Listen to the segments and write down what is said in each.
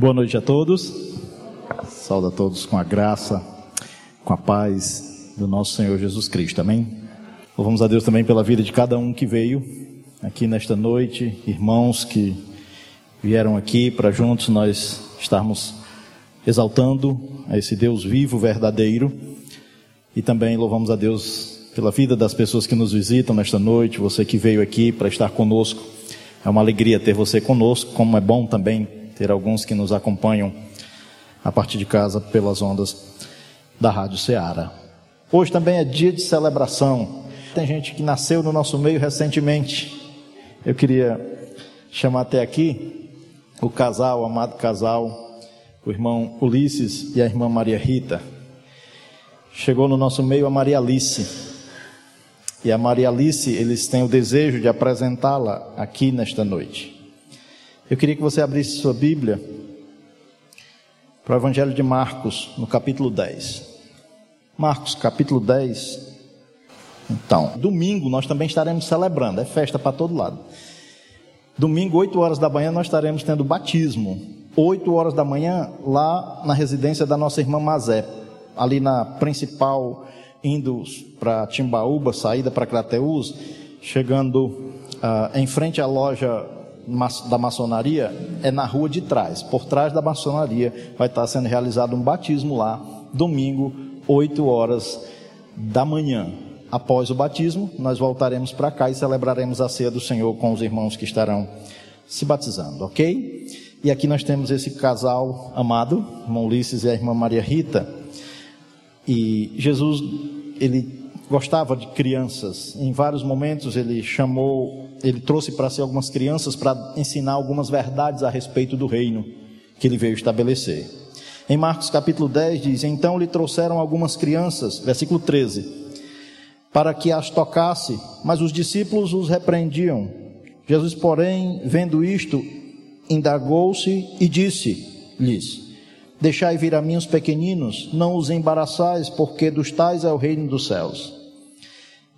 Boa noite a todos. Saúde a todos com a graça, com a paz do nosso Senhor Jesus Cristo. Amém? Louvamos a Deus também pela vida de cada um que veio aqui nesta noite, irmãos que vieram aqui para juntos nós estarmos exaltando a esse Deus vivo, verdadeiro. E também louvamos a Deus pela vida das pessoas que nos visitam nesta noite, você que veio aqui para estar conosco. É uma alegria ter você conosco, como é bom também ter alguns que nos acompanham a partir de casa pelas ondas da Rádio Ceará. Hoje também é dia de celebração. Tem gente que nasceu no nosso meio recentemente. Eu queria chamar até aqui o casal, o amado casal, o irmão Ulisses e a irmã Maria Rita. Chegou no nosso meio a Maria Alice. E a Maria Alice, eles têm o desejo de apresentá-la aqui nesta noite. Eu queria que você abrisse sua Bíblia para o Evangelho de Marcos, no capítulo 10. Marcos, capítulo 10. Então, domingo nós também estaremos celebrando, é festa para todo lado. Domingo, 8 horas da manhã, nós estaremos tendo batismo. 8 horas da manhã, lá na residência da nossa irmã Mazé, ali na principal, indo para Timbaúba, saída para Crateús, chegando uh, em frente à loja da maçonaria é na rua de trás. Por trás da maçonaria vai estar sendo realizado um batismo lá, domingo, 8 horas da manhã. Após o batismo, nós voltaremos para cá e celebraremos a ceia do Senhor com os irmãos que estarão se batizando, ok? E aqui nós temos esse casal amado, irmão Ulisses e a irmã Maria Rita. E Jesus, ele gostava de crianças. Em vários momentos ele chamou, ele trouxe para si algumas crianças para ensinar algumas verdades a respeito do reino que ele veio estabelecer. Em Marcos capítulo 10 diz: Então lhe trouxeram algumas crianças, versículo 13, para que as tocasse, mas os discípulos os repreendiam. Jesus, porém, vendo isto, indagou-se e disse-lhes: Deixai vir a mim os pequeninos, não os embaraçais, porque dos tais é o reino dos céus.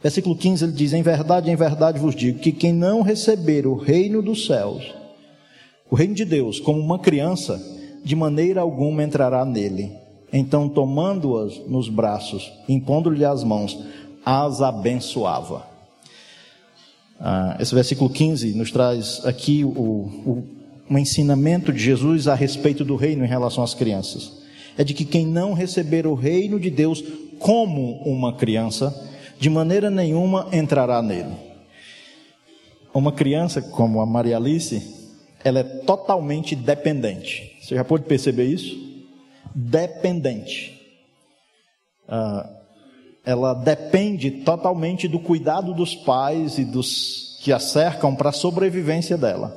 Versículo 15 ele diz: Em verdade, em verdade vos digo que quem não receber o reino dos céus, o reino de Deus, como uma criança, de maneira alguma entrará nele. Então, tomando-as nos braços, impondo-lhe as mãos, as abençoava. Ah, esse versículo 15 nos traz aqui o, o, um ensinamento de Jesus a respeito do reino em relação às crianças. É de que quem não receber o reino de Deus como uma criança, de maneira nenhuma entrará nele. Uma criança como a Maria Alice, ela é totalmente dependente. Você já pode perceber isso? Dependente. Ah, ela depende totalmente do cuidado dos pais e dos que a cercam para a sobrevivência dela.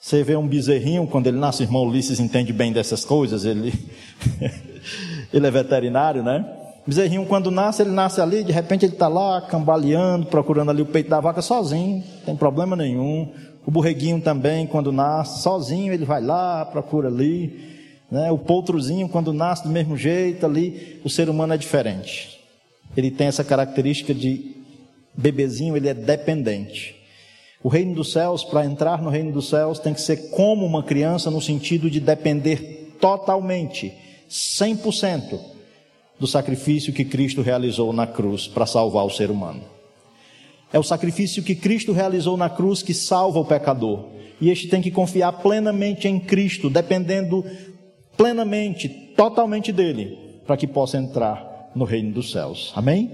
Você vê um bezerrinho, quando ele nasce, o irmão Ulisses entende bem dessas coisas, ele, ele é veterinário, né? Bezerrinho, quando nasce, ele nasce ali, de repente ele está lá cambaleando, procurando ali o peito da vaca sozinho, não tem problema nenhum. O borreguinho também, quando nasce, sozinho, ele vai lá, procura ali. Né? O poutrozinho, quando nasce do mesmo jeito ali, o ser humano é diferente. Ele tem essa característica de bebezinho, ele é dependente. O reino dos céus, para entrar no reino dos céus, tem que ser como uma criança, no sentido de depender totalmente, 100% do sacrifício que Cristo realizou na cruz para salvar o ser humano. É o sacrifício que Cristo realizou na cruz que salva o pecador. E este tem que confiar plenamente em Cristo, dependendo plenamente, totalmente dele, para que possa entrar no reino dos céus. Amém?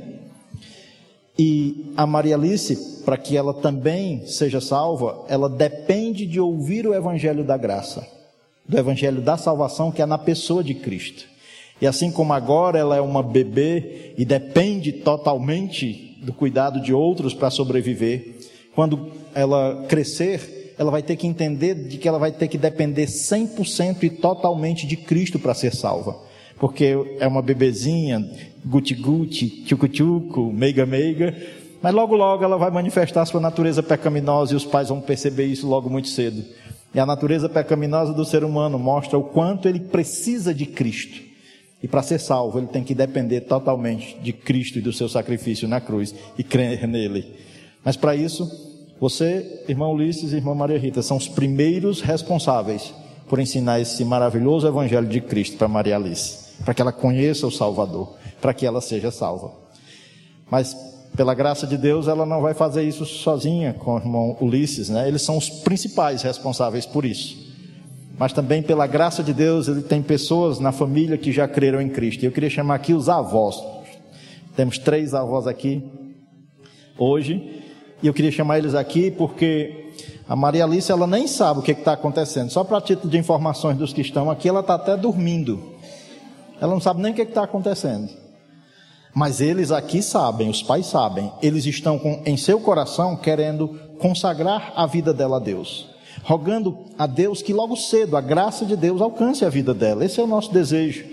E a Maria Alice, para que ela também seja salva, ela depende de ouvir o evangelho da graça, do evangelho da salvação que é na pessoa de Cristo. E assim como agora ela é uma bebê e depende totalmente do cuidado de outros para sobreviver, quando ela crescer, ela vai ter que entender de que ela vai ter que depender 100% e totalmente de Cristo para ser salva. Porque é uma bebezinha, guti-guti, tchucu-tchucu, meiga-meiga, mas logo logo ela vai manifestar sua natureza pecaminosa e os pais vão perceber isso logo muito cedo. E a natureza pecaminosa do ser humano mostra o quanto ele precisa de Cristo. E para ser salvo, ele tem que depender totalmente de Cristo e do seu sacrifício na cruz e crer nele. Mas para isso, você, irmão Ulisses e irmã Maria Rita, são os primeiros responsáveis por ensinar esse maravilhoso Evangelho de Cristo para Maria Alice, para que ela conheça o Salvador, para que ela seja salva. Mas, pela graça de Deus, ela não vai fazer isso sozinha com o irmão Ulisses, né? Eles são os principais responsáveis por isso. Mas também, pela graça de Deus, ele tem pessoas na família que já creram em Cristo. Eu queria chamar aqui os avós. Temos três avós aqui hoje. E eu queria chamar eles aqui porque a Maria Alice, ela nem sabe o que está acontecendo. Só para título de informações dos que estão aqui, ela está até dormindo. Ela não sabe nem o que está acontecendo. Mas eles aqui sabem, os pais sabem. Eles estão com, em seu coração querendo consagrar a vida dela a Deus. Rogando a Deus que logo cedo a graça de Deus alcance a vida dela. Esse é o nosso desejo.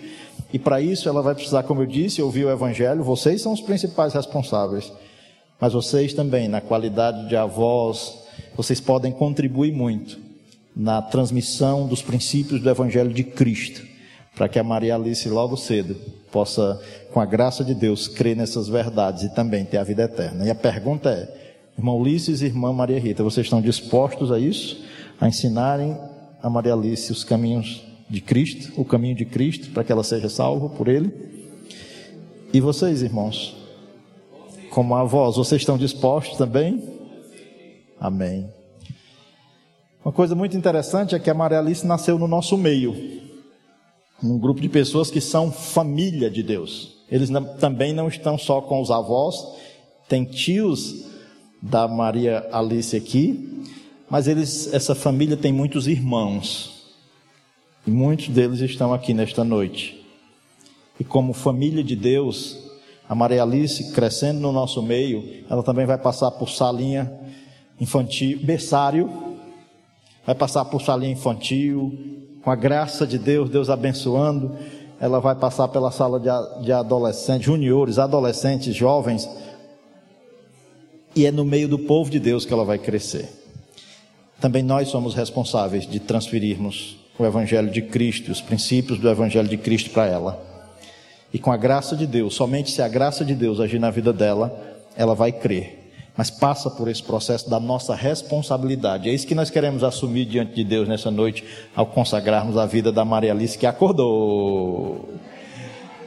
E para isso ela vai precisar, como eu disse, ouvir o Evangelho. Vocês são os principais responsáveis. Mas vocês também, na qualidade de avós, vocês podem contribuir muito na transmissão dos princípios do Evangelho de Cristo, para que a Maria Alice logo cedo possa, com a graça de Deus, crer nessas verdades e também ter a vida eterna. E a pergunta é, irmão Ulisses e irmã Maria Rita, vocês estão dispostos a isso? A ensinarem a Maria Alice os caminhos de Cristo, o caminho de Cristo, para que ela seja salva por Ele? E vocês, irmãos? como avós, vocês estão dispostos também? Amém. Uma coisa muito interessante é que a Maria Alice nasceu no nosso meio, um grupo de pessoas que são família de Deus. Eles não, também não estão só com os avós, tem tios da Maria Alice aqui, mas eles, essa família tem muitos irmãos, e muitos deles estão aqui nesta noite. E como família de Deus, a Maria Alice, crescendo no nosso meio, ela também vai passar por salinha infantil, berçário, vai passar por salinha infantil, com a graça de Deus, Deus abençoando, ela vai passar pela sala de, de adolescentes, juniores, adolescentes, jovens, e é no meio do povo de Deus que ela vai crescer. Também nós somos responsáveis de transferirmos o Evangelho de Cristo, os princípios do Evangelho de Cristo para ela. E com a graça de Deus, somente se a graça de Deus agir na vida dela, ela vai crer. Mas passa por esse processo da nossa responsabilidade. É isso que nós queremos assumir diante de Deus nessa noite, ao consagrarmos a vida da Maria Alice que acordou.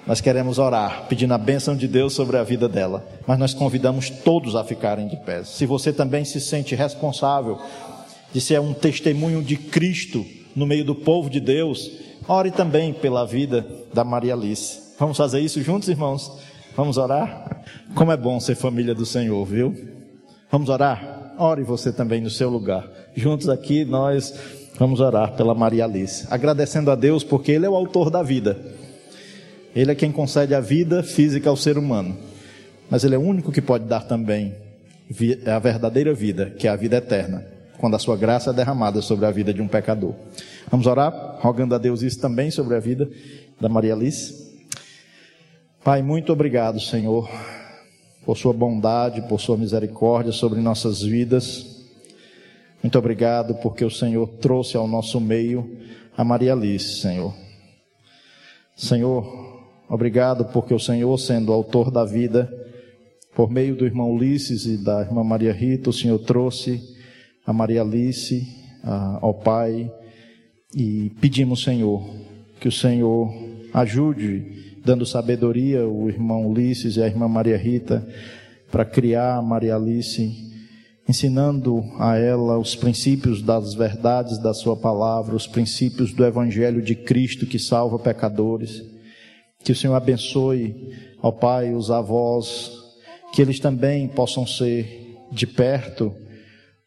Nós queremos orar, pedindo a bênção de Deus sobre a vida dela. Mas nós convidamos todos a ficarem de pé. Se você também se sente responsável de ser um testemunho de Cristo no meio do povo de Deus, ore também pela vida da Maria Alice. Vamos fazer isso juntos, irmãos? Vamos orar? Como é bom ser família do Senhor, viu? Vamos orar? Ore você também no seu lugar. Juntos aqui nós vamos orar pela Maria Alice, agradecendo a Deus porque Ele é o autor da vida. Ele é quem concede a vida física ao ser humano. Mas Ele é o único que pode dar também a verdadeira vida, que é a vida eterna, quando a sua graça é derramada sobre a vida de um pecador. Vamos orar, rogando a Deus isso também sobre a vida da Maria Alice. Pai, muito obrigado, Senhor, por Sua bondade, por Sua misericórdia sobre nossas vidas. Muito obrigado porque o Senhor trouxe ao nosso meio a Maria Alice, Senhor. Senhor, obrigado porque o Senhor, sendo autor da vida, por meio do irmão Ulisses e da irmã Maria Rita, o Senhor trouxe a Maria Alice ao Pai e pedimos, Senhor, que o Senhor ajude dando sabedoria o irmão Ulisses e a irmã Maria Rita para criar a Maria Alice, ensinando a ela os princípios das verdades da sua palavra, os princípios do evangelho de Cristo que salva pecadores. Que o Senhor abençoe ao Pai, os avós, que eles também possam ser de perto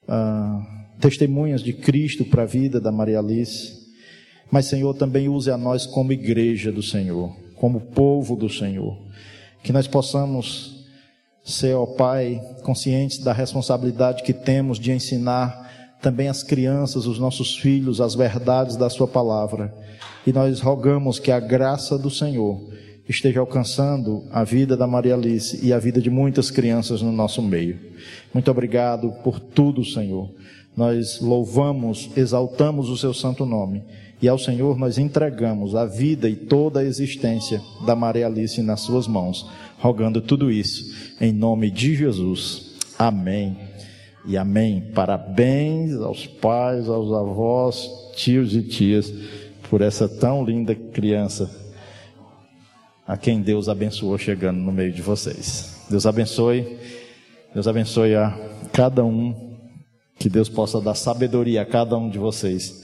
ah, testemunhas de Cristo para a vida da Maria Alice. Mas, Senhor, também use a nós como igreja do Senhor como povo do Senhor. Que nós possamos ser, ó Pai, conscientes da responsabilidade que temos de ensinar também as crianças, os nossos filhos, as verdades da Sua palavra. E nós rogamos que a graça do Senhor esteja alcançando a vida da Maria Alice e a vida de muitas crianças no nosso meio. Muito obrigado por tudo, Senhor. Nós louvamos, exaltamos o Seu santo nome e ao Senhor nós entregamos a vida e toda a existência da Maria Alice nas suas mãos, rogando tudo isso em nome de Jesus. Amém. E amém. Parabéns aos pais, aos avós, tios e tias, por essa tão linda criança a quem Deus abençoou chegando no meio de vocês. Deus abençoe, Deus abençoe a cada um, que Deus possa dar sabedoria a cada um de vocês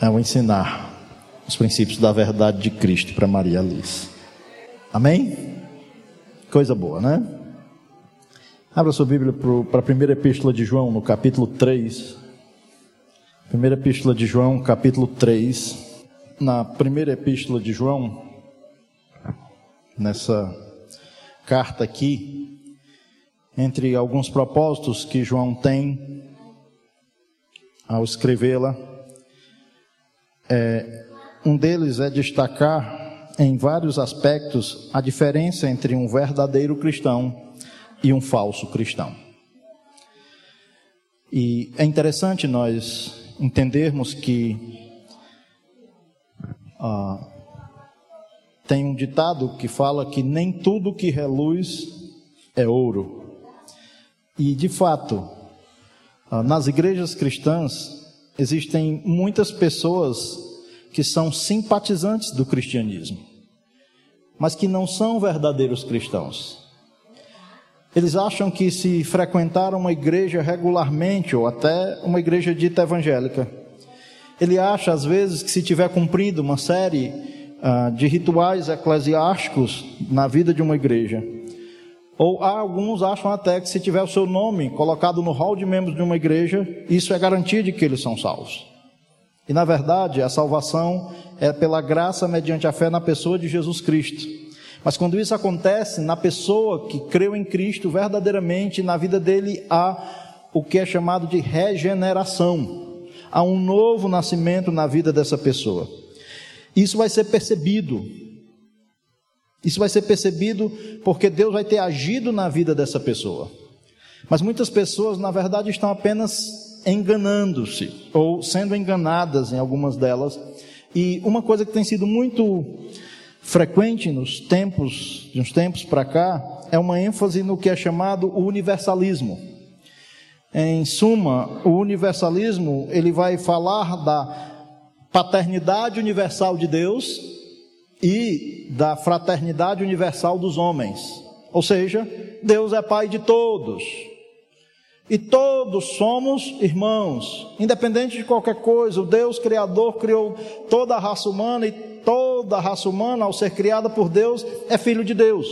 ao ensinar os princípios da verdade de Cristo para Maria Alice. Amém? Coisa boa, né? Abra sua Bíblia para a primeira epístola de João, no capítulo 3. Primeira epístola de João, capítulo 3. Na primeira epístola de João, nessa carta aqui, entre alguns propósitos que João tem ao escrevê-la, é, um deles é destacar em vários aspectos a diferença entre um verdadeiro cristão e um falso cristão. E é interessante nós entendermos que ah, tem um ditado que fala que nem tudo que reluz é ouro. E de fato, ah, nas igrejas cristãs existem muitas pessoas que são simpatizantes do cristianismo, mas que não são verdadeiros cristãos. Eles acham que se frequentar uma igreja regularmente, ou até uma igreja dita evangélica, ele acha às vezes que se tiver cumprido uma série uh, de rituais eclesiásticos na vida de uma igreja, ou alguns acham até que se tiver o seu nome colocado no hall de membros de uma igreja, isso é garantia de que eles são salvos. E na verdade, a salvação é pela graça mediante a fé na pessoa de Jesus Cristo. Mas quando isso acontece na pessoa que creu em Cristo verdadeiramente, na vida dele há o que é chamado de regeneração. Há um novo nascimento na vida dessa pessoa. Isso vai ser percebido. Isso vai ser percebido porque Deus vai ter agido na vida dessa pessoa. Mas muitas pessoas, na verdade, estão apenas enganando-se ou sendo enganadas em algumas delas. E uma coisa que tem sido muito frequente nos tempos, de uns tempos para cá, é uma ênfase no que é chamado o universalismo. Em suma, o universalismo, ele vai falar da paternidade universal de Deus e da fraternidade universal dos homens. Ou seja, Deus é pai de todos. E todos somos irmãos, independente de qualquer coisa. O Deus Criador criou toda a raça humana e toda a raça humana, ao ser criada por Deus, é filho de Deus.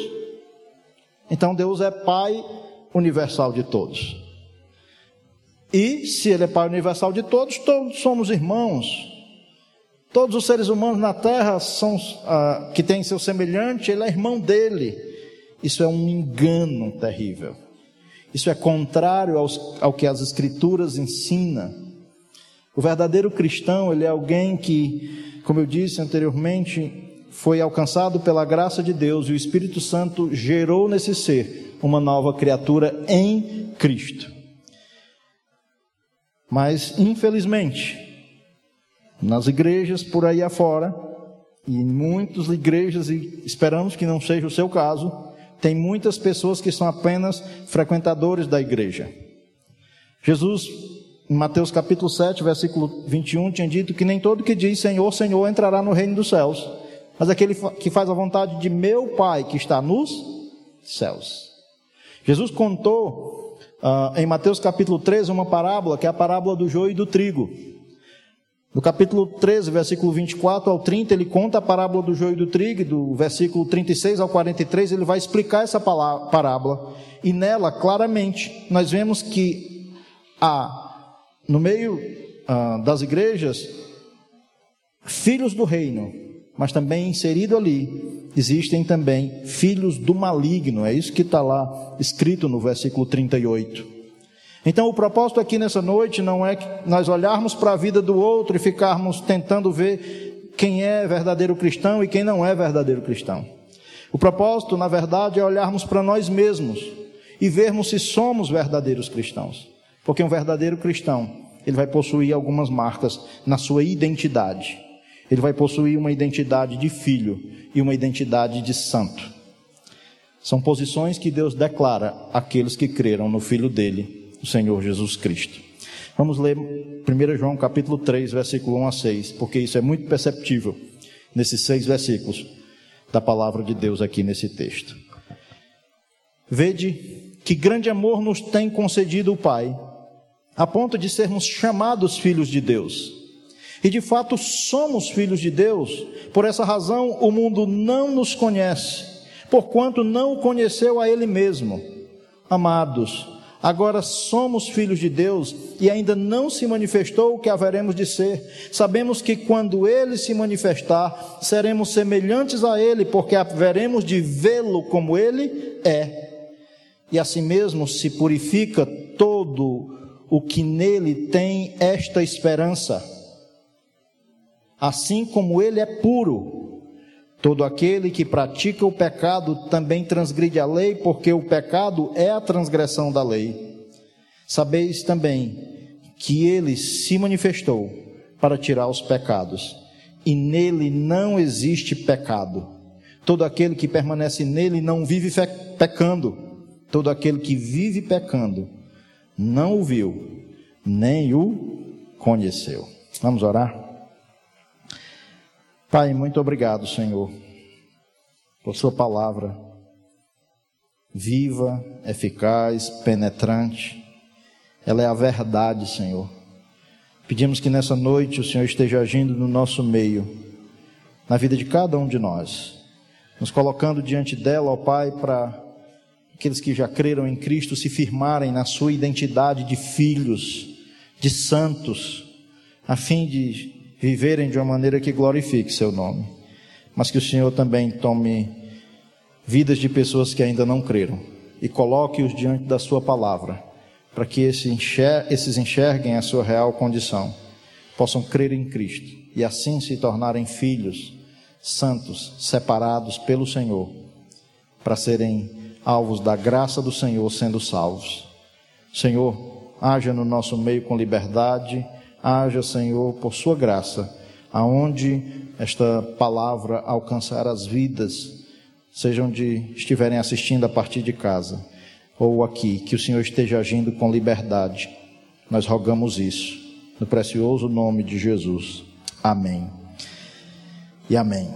Então Deus é Pai universal de todos. E se Ele é Pai universal de todos, todos somos irmãos. Todos os seres humanos na terra são ah, que têm seu semelhante, Ele é irmão dele. Isso é um engano terrível. Isso é contrário aos, ao que as Escrituras ensinam. O verdadeiro cristão, ele é alguém que como eu disse anteriormente, foi alcançado pela graça de Deus e o Espírito Santo gerou nesse ser uma nova criatura em Cristo. Mas, infelizmente, nas igrejas por aí afora, e em muitas igrejas, e esperamos que não seja o seu caso, tem muitas pessoas que são apenas frequentadores da igreja. Jesus em Mateus capítulo 7, versículo 21, tinha dito que nem todo que diz Senhor, Senhor entrará no reino dos céus, mas aquele que faz a vontade de meu Pai que está nos céus. Jesus contou uh, em Mateus capítulo 13 uma parábola, que é a parábola do joio e do trigo. No capítulo 13, versículo 24 ao 30, ele conta a parábola do joio e do trigo, do versículo 36 ao 43, ele vai explicar essa parábola. E nela, claramente, nós vemos que a no meio ah, das igrejas, filhos do reino, mas também inserido ali, existem também filhos do maligno, é isso que está lá escrito no versículo 38. Então, o propósito aqui nessa noite não é que nós olharmos para a vida do outro e ficarmos tentando ver quem é verdadeiro cristão e quem não é verdadeiro cristão. O propósito, na verdade, é olharmos para nós mesmos e vermos se somos verdadeiros cristãos. Porque um verdadeiro cristão, ele vai possuir algumas marcas na sua identidade. Ele vai possuir uma identidade de filho e uma identidade de santo. São posições que Deus declara àqueles que creram no Filho dele, o Senhor Jesus Cristo. Vamos ler 1 João capítulo 3, versículo 1 a 6, porque isso é muito perceptível nesses seis versículos da palavra de Deus aqui nesse texto. Vede que grande amor nos tem concedido o Pai, a ponto de sermos chamados filhos de Deus. E de fato somos filhos de Deus, por essa razão o mundo não nos conhece, porquanto não o conheceu a Ele mesmo. Amados, agora somos filhos de Deus e ainda não se manifestou o que haveremos de ser. Sabemos que quando Ele se manifestar, seremos semelhantes a Ele, porque haveremos de vê-lo como Ele é e assim mesmo se purifica todo o que nele tem esta esperança. Assim como ele é puro, todo aquele que pratica o pecado também transgride a lei, porque o pecado é a transgressão da lei. Sabeis também que ele se manifestou para tirar os pecados, e nele não existe pecado. Todo aquele que permanece nele não vive pecando Todo aquele que vive pecando não o viu, nem o conheceu. Vamos orar? Pai, muito obrigado, Senhor, por Sua palavra viva, eficaz, penetrante. Ela é a verdade, Senhor. Pedimos que nessa noite o Senhor esteja agindo no nosso meio, na vida de cada um de nós, nos colocando diante dela, ó Pai, para aqueles que já creram em Cristo se firmarem na sua identidade de filhos, de santos, a fim de viverem de uma maneira que glorifique seu nome. Mas que o Senhor também tome vidas de pessoas que ainda não creram e coloque-os diante da sua palavra, para que esses enxerguem a sua real condição, possam crer em Cristo e assim se tornarem filhos santos, separados pelo Senhor, para serem alvos da graça do Senhor sendo salvos. Senhor, haja no nosso meio com liberdade, haja, Senhor, por sua graça, aonde esta palavra alcançar as vidas, sejam onde estiverem assistindo a partir de casa ou aqui, que o Senhor esteja agindo com liberdade. Nós rogamos isso, no precioso nome de Jesus. Amém. E amém.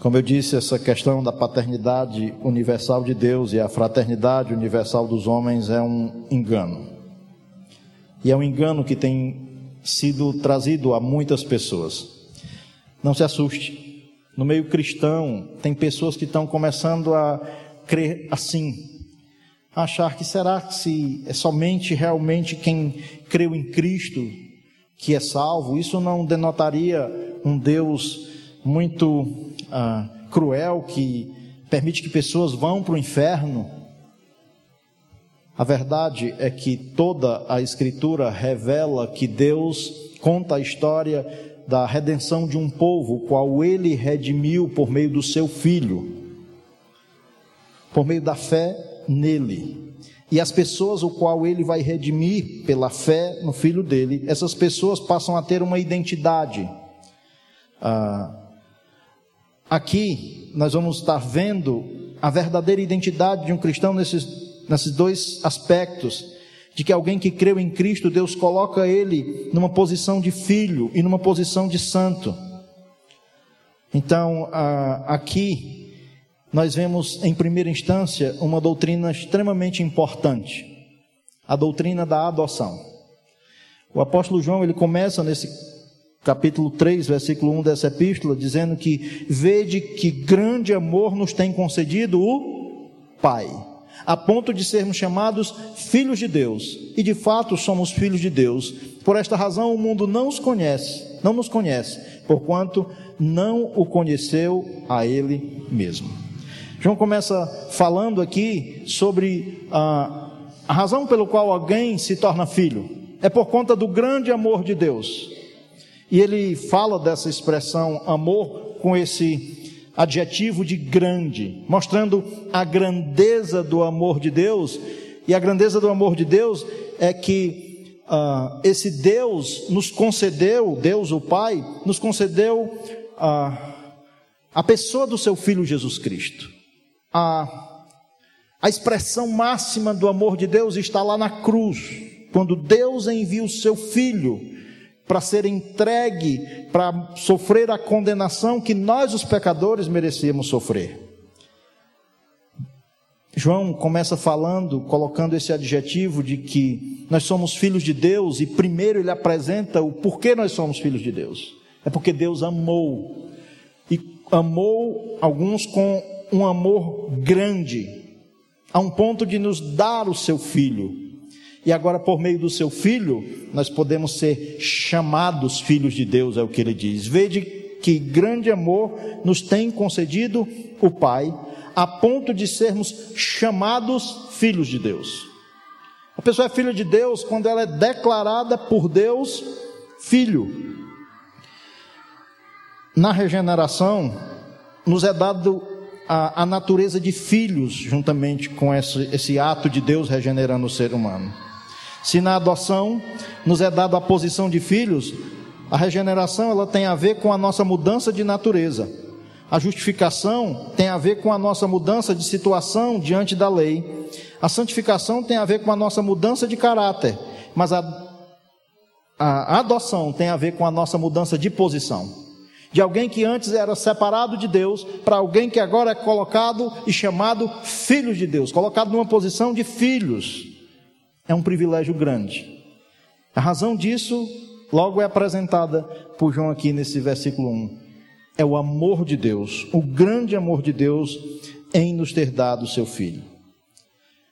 Como eu disse, essa questão da paternidade universal de Deus e a fraternidade universal dos homens é um engano. E é um engano que tem sido trazido a muitas pessoas. Não se assuste. No meio cristão, tem pessoas que estão começando a crer assim, achar que será que se é somente realmente quem creu em Cristo que é salvo? Isso não denotaria um Deus muito ah, cruel que permite que pessoas vão para o inferno. A verdade é que toda a Escritura revela que Deus conta a história da redenção de um povo, qual ele redimiu por meio do seu filho, por meio da fé nele. E as pessoas o qual ele vai redimir pela fé no filho dele, essas pessoas passam a ter uma identidade. Ah, Aqui nós vamos estar vendo a verdadeira identidade de um cristão nesses, nesses dois aspectos. De que alguém que creu em Cristo, Deus coloca ele numa posição de filho e numa posição de santo. Então, aqui nós vemos em primeira instância uma doutrina extremamente importante, a doutrina da adoção. O apóstolo João ele começa nesse capítulo 3, versículo 1 dessa epístola, dizendo que vede que grande amor nos tem concedido o Pai, a ponto de sermos chamados filhos de Deus. E de fato somos filhos de Deus. Por esta razão o mundo não os conhece, não nos conhece, porquanto não o conheceu a ele mesmo. João começa falando aqui sobre a, a razão pelo qual alguém se torna filho. É por conta do grande amor de Deus. E ele fala dessa expressão amor com esse adjetivo de grande, mostrando a grandeza do amor de Deus. E a grandeza do amor de Deus é que uh, esse Deus nos concedeu, Deus o Pai, nos concedeu uh, a pessoa do seu Filho Jesus Cristo. A, a expressão máxima do amor de Deus está lá na cruz quando Deus envia o seu filho para ser entregue, para sofrer a condenação que nós, os pecadores, merecíamos sofrer. João começa falando, colocando esse adjetivo de que nós somos filhos de Deus, e primeiro ele apresenta o porquê nós somos filhos de Deus. É porque Deus amou, e amou alguns com um amor grande, a um ponto de nos dar o seu filho. E agora, por meio do seu filho, nós podemos ser chamados filhos de Deus, é o que ele diz. Vede que grande amor nos tem concedido o Pai, a ponto de sermos chamados filhos de Deus. A pessoa é filha de Deus quando ela é declarada por Deus filho. Na regeneração, nos é dado a, a natureza de filhos, juntamente com esse, esse ato de Deus regenerando o ser humano. Se na adoção nos é dado a posição de filhos, a regeneração ela tem a ver com a nossa mudança de natureza. A justificação tem a ver com a nossa mudança de situação diante da lei. A santificação tem a ver com a nossa mudança de caráter. Mas a, a adoção tem a ver com a nossa mudança de posição. De alguém que antes era separado de Deus, para alguém que agora é colocado e chamado filho de Deus, colocado numa posição de filhos é um privilégio grande. A razão disso, logo é apresentada por João aqui nesse versículo 1. É o amor de Deus, o grande amor de Deus em nos ter dado seu filho.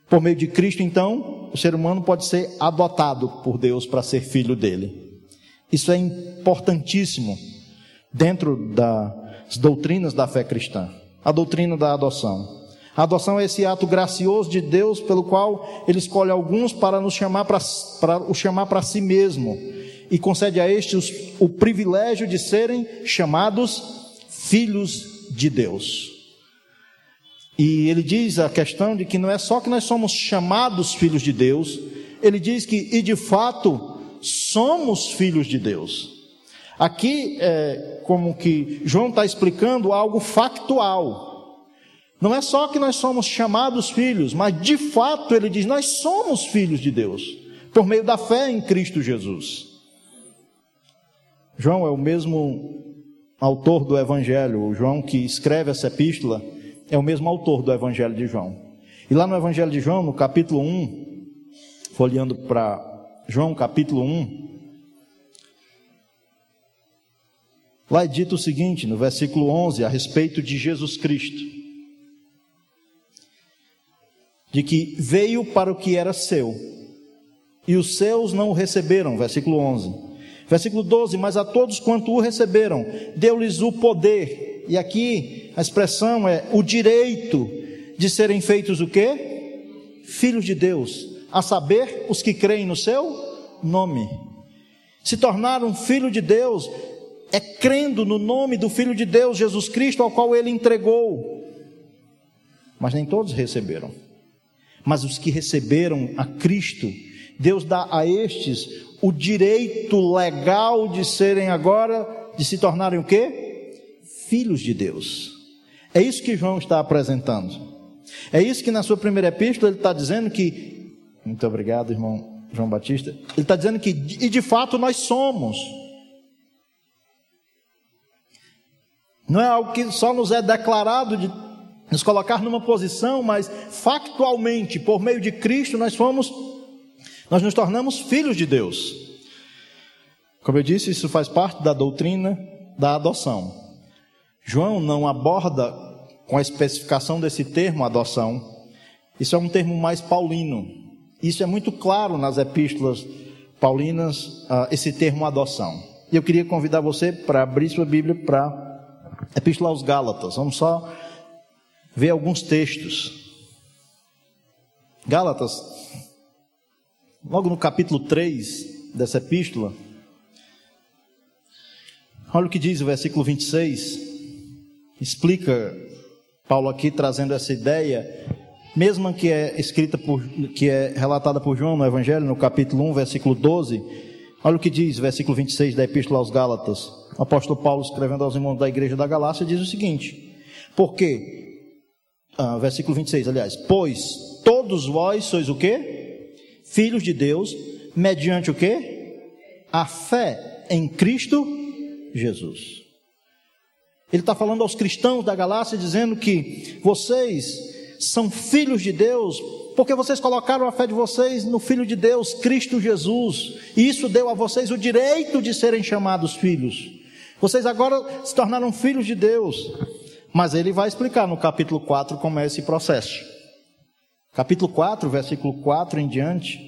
Por meio de Cristo, então, o ser humano pode ser adotado por Deus para ser filho dele. Isso é importantíssimo dentro das doutrinas da fé cristã. A doutrina da adoção. A adoção é esse ato gracioso de Deus pelo qual ele escolhe alguns para nos chamar para, para o chamar para si mesmo e concede a estes o privilégio de serem chamados filhos de Deus. E ele diz a questão de que não é só que nós somos chamados filhos de Deus, ele diz que, e de fato, somos filhos de Deus. Aqui é como que João está explicando algo factual. Não é só que nós somos chamados filhos, mas de fato ele diz: nós somos filhos de Deus, por meio da fé em Cristo Jesus. João é o mesmo autor do Evangelho, o João que escreve essa epístola, é o mesmo autor do Evangelho de João. E lá no Evangelho de João, no capítulo 1, folheando para João capítulo 1, lá é dito o seguinte, no versículo 11, a respeito de Jesus Cristo de que veio para o que era seu, e os seus não o receberam, versículo 11. Versículo 12, mas a todos quanto o receberam, deu-lhes o poder, e aqui a expressão é o direito de serem feitos o quê? Filhos de Deus, a saber, os que creem no seu nome. Se tornaram filho de Deus, é crendo no nome do Filho de Deus, Jesus Cristo, ao qual ele entregou. Mas nem todos receberam. Mas os que receberam a Cristo, Deus dá a estes o direito legal de serem agora, de se tornarem o quê? Filhos de Deus. É isso que João está apresentando. É isso que na sua primeira epístola ele está dizendo que. Muito obrigado, irmão João Batista. Ele está dizendo que, e de fato, nós somos. Não é algo que só nos é declarado de nos colocar numa posição, mas factualmente, por meio de Cristo, nós fomos, nós nos tornamos filhos de Deus. Como eu disse, isso faz parte da doutrina da adoção. João não aborda com a especificação desse termo adoção. Isso é um termo mais paulino. Isso é muito claro nas epístolas paulinas, uh, esse termo adoção. E eu queria convidar você para abrir sua Bíblia para a Epístola aos Gálatas. Vamos só ver alguns textos. Gálatas, logo no capítulo 3 dessa epístola, olha o que diz o versículo 26, explica Paulo aqui trazendo essa ideia, mesma que é escrita por, que é relatada por João no Evangelho, no capítulo 1, versículo 12, olha o que diz, versículo 26 da epístola aos Gálatas, o apóstolo Paulo escrevendo aos irmãos da igreja da Galácia, diz o seguinte, porque ah, versículo 26, aliás, pois todos vós sois o quê? Filhos de Deus, mediante o quê? A fé em Cristo Jesus. Ele está falando aos cristãos da Galácia, dizendo que vocês são filhos de Deus, porque vocês colocaram a fé de vocês no Filho de Deus, Cristo Jesus, e isso deu a vocês o direito de serem chamados filhos. Vocês agora se tornaram filhos de Deus, mas ele vai explicar no capítulo 4 como é esse processo. Capítulo 4, versículo 4 em diante,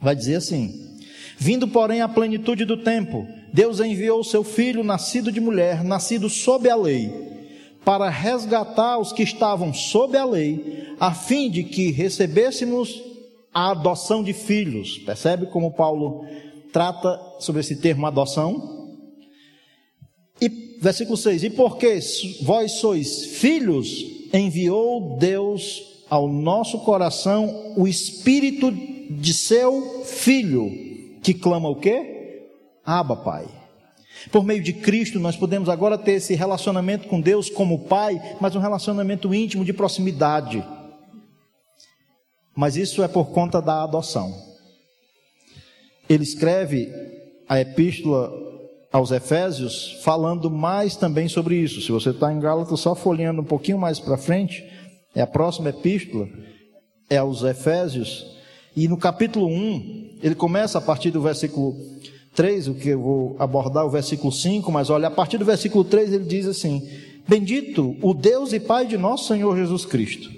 vai dizer assim: Vindo, porém, à plenitude do tempo, Deus enviou o seu filho, nascido de mulher, nascido sob a lei, para resgatar os que estavam sob a lei, a fim de que recebêssemos a adoção de filhos. Percebe como Paulo trata sobre esse termo adoção? E versículo 6: E porque vós sois filhos, enviou Deus ao nosso coração o espírito de seu filho que clama o quê? Aba, Pai. Por meio de Cristo, nós podemos agora ter esse relacionamento com Deus como Pai, mas um relacionamento íntimo de proximidade. Mas isso é por conta da adoção. Ele escreve a epístola aos Efésios falando mais também sobre isso. Se você está em Gálatas, só folheando um pouquinho mais para frente, é a próxima epístola, é aos Efésios, e no capítulo 1, ele começa a partir do versículo 3, o que eu vou abordar o versículo 5, mas olha, a partir do versículo 3 ele diz assim: Bendito o Deus e Pai de nosso Senhor Jesus Cristo,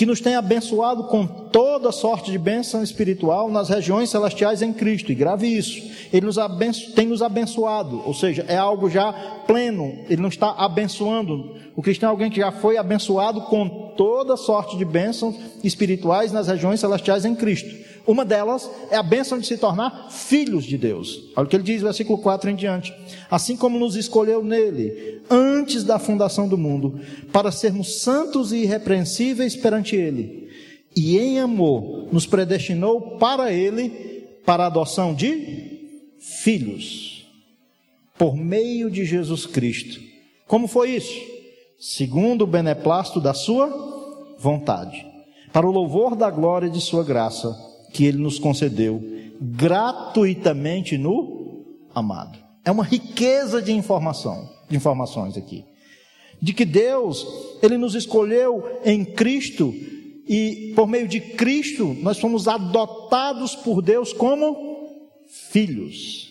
que nos tem abençoado com toda sorte de bênção espiritual nas regiões celestiais em Cristo. E grave isso, Ele nos abenço, tem nos abençoado, ou seja, é algo já pleno, Ele não está abençoando. O cristão é alguém que já foi abençoado com toda sorte de bênçãos espirituais nas regiões celestiais em Cristo. Uma delas é a bênção de se tornar filhos de Deus. Olha o que ele diz, versículo 4 em diante. Assim como nos escolheu nele, antes da fundação do mundo, para sermos santos e irrepreensíveis perante ele, e em amor nos predestinou para ele, para a adoção de filhos, por meio de Jesus Cristo. Como foi isso? segundo o beneplácito da sua vontade, para o louvor da glória de sua graça, que ele nos concedeu gratuitamente no amado. É uma riqueza de informação, de informações aqui. De que Deus, ele nos escolheu em Cristo e por meio de Cristo nós fomos adotados por Deus como filhos.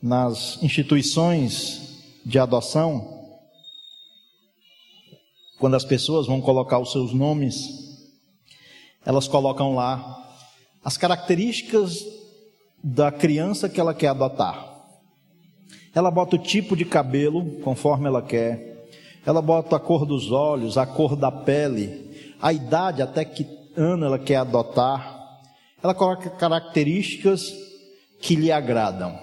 Nas instituições de adoção, quando as pessoas vão colocar os seus nomes, elas colocam lá as características da criança que ela quer adotar. Ela bota o tipo de cabelo conforme ela quer. Ela bota a cor dos olhos, a cor da pele, a idade até que ano ela quer adotar. Ela coloca características que lhe agradam.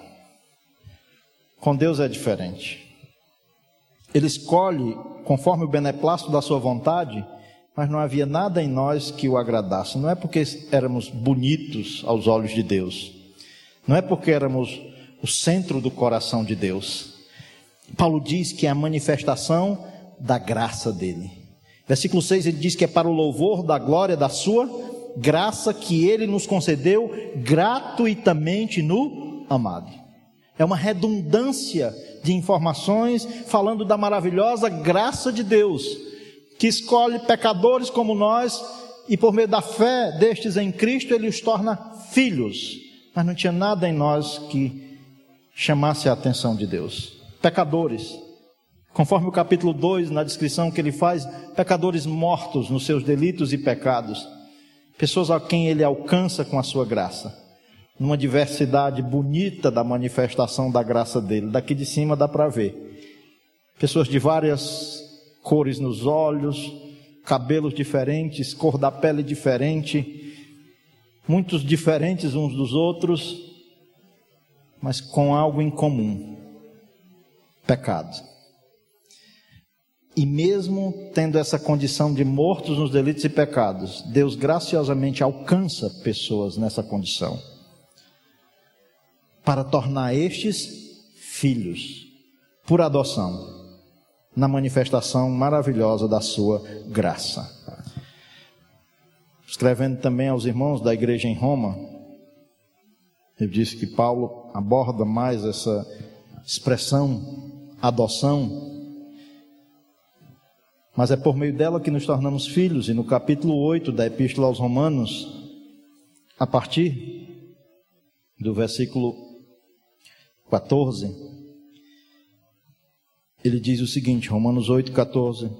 Com Deus é diferente. Ele escolhe conforme o beneplácito da sua vontade, mas não havia nada em nós que o agradasse. Não é porque éramos bonitos aos olhos de Deus, não é porque éramos o centro do coração de Deus. Paulo diz que é a manifestação da graça dele. Versículo 6 ele diz que é para o louvor da glória da sua graça que ele nos concedeu gratuitamente no amado. É uma redundância de informações falando da maravilhosa graça de Deus, que escolhe pecadores como nós e por meio da fé destes em Cristo ele os torna filhos. Mas não tinha nada em nós que chamasse a atenção de Deus. Pecadores. Conforme o capítulo 2, na descrição que ele faz, pecadores mortos nos seus delitos e pecados. Pessoas a quem ele alcança com a sua graça numa diversidade bonita da manifestação da graça dele. Daqui de cima dá para ver. Pessoas de várias cores nos olhos, cabelos diferentes, cor da pele diferente, muitos diferentes uns dos outros, mas com algo em comum: pecado. E mesmo tendo essa condição de mortos nos delitos e pecados, Deus graciosamente alcança pessoas nessa condição para tornar estes filhos por adoção, na manifestação maravilhosa da sua graça. escrevendo também aos irmãos da igreja em Roma, ele disse que Paulo aborda mais essa expressão adoção, mas é por meio dela que nos tornamos filhos, e no capítulo 8 da Epístola aos Romanos, a partir do versículo 14, ele diz o seguinte, Romanos 8, 14.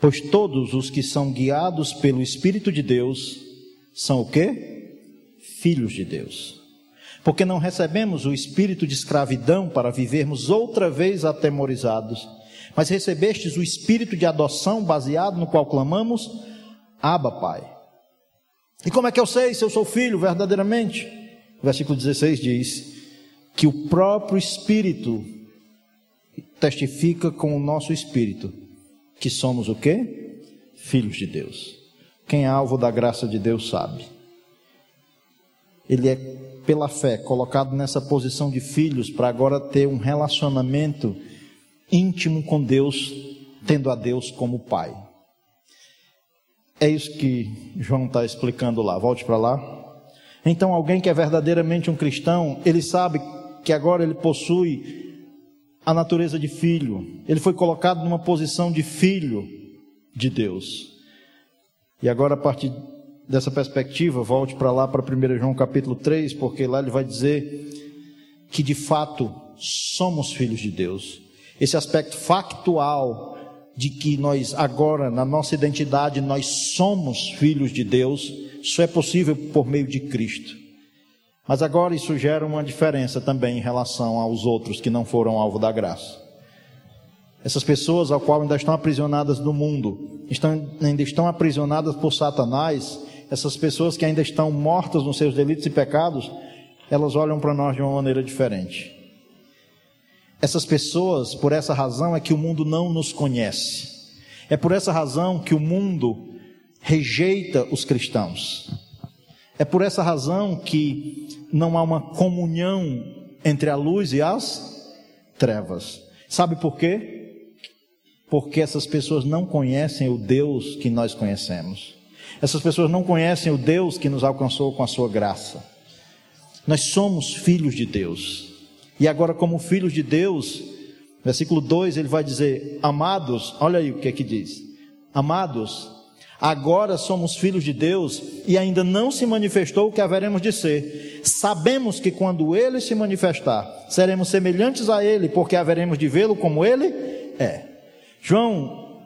Pois todos os que são guiados pelo Espírito de Deus são o quê? Filhos de Deus. Porque não recebemos o espírito de escravidão para vivermos outra vez atemorizados, mas recebestes o espírito de adoção baseado no qual clamamos, Abba, Pai. E como é que eu sei se eu sou filho verdadeiramente? O versículo 16 diz que o próprio Espírito testifica com o nosso espírito que somos o quê? Filhos de Deus. Quem é alvo da graça de Deus sabe. Ele é, pela fé, colocado nessa posição de filhos para agora ter um relacionamento íntimo com Deus, tendo a Deus como Pai. É isso que João está explicando lá. Volte para lá. Então, alguém que é verdadeiramente um cristão, ele sabe que agora ele possui a natureza de filho. Ele foi colocado numa posição de filho de Deus. E agora, a partir dessa perspectiva, volte para lá para 1 João capítulo 3, porque lá ele vai dizer que de fato somos filhos de Deus. Esse aspecto factual de que nós agora, na nossa identidade, nós somos filhos de Deus, isso é possível por meio de Cristo. Mas agora isso gera uma diferença também em relação aos outros que não foram alvo da graça. Essas pessoas ao qual ainda estão aprisionadas no mundo, estão, ainda estão aprisionadas por Satanás, essas pessoas que ainda estão mortas nos seus delitos e pecados, elas olham para nós de uma maneira diferente. Essas pessoas, por essa razão, é que o mundo não nos conhece. É por essa razão que o mundo rejeita os cristãos. É por essa razão que não há uma comunhão entre a luz e as trevas. Sabe por quê? Porque essas pessoas não conhecem o Deus que nós conhecemos. Essas pessoas não conhecem o Deus que nos alcançou com a sua graça. Nós somos filhos de Deus. E agora, como filhos de Deus, versículo 2, ele vai dizer: Amados, olha aí o que é que diz. Amados, Agora somos filhos de Deus e ainda não se manifestou o que haveremos de ser. Sabemos que quando ele se manifestar, seremos semelhantes a ele, porque haveremos de vê-lo como ele é. João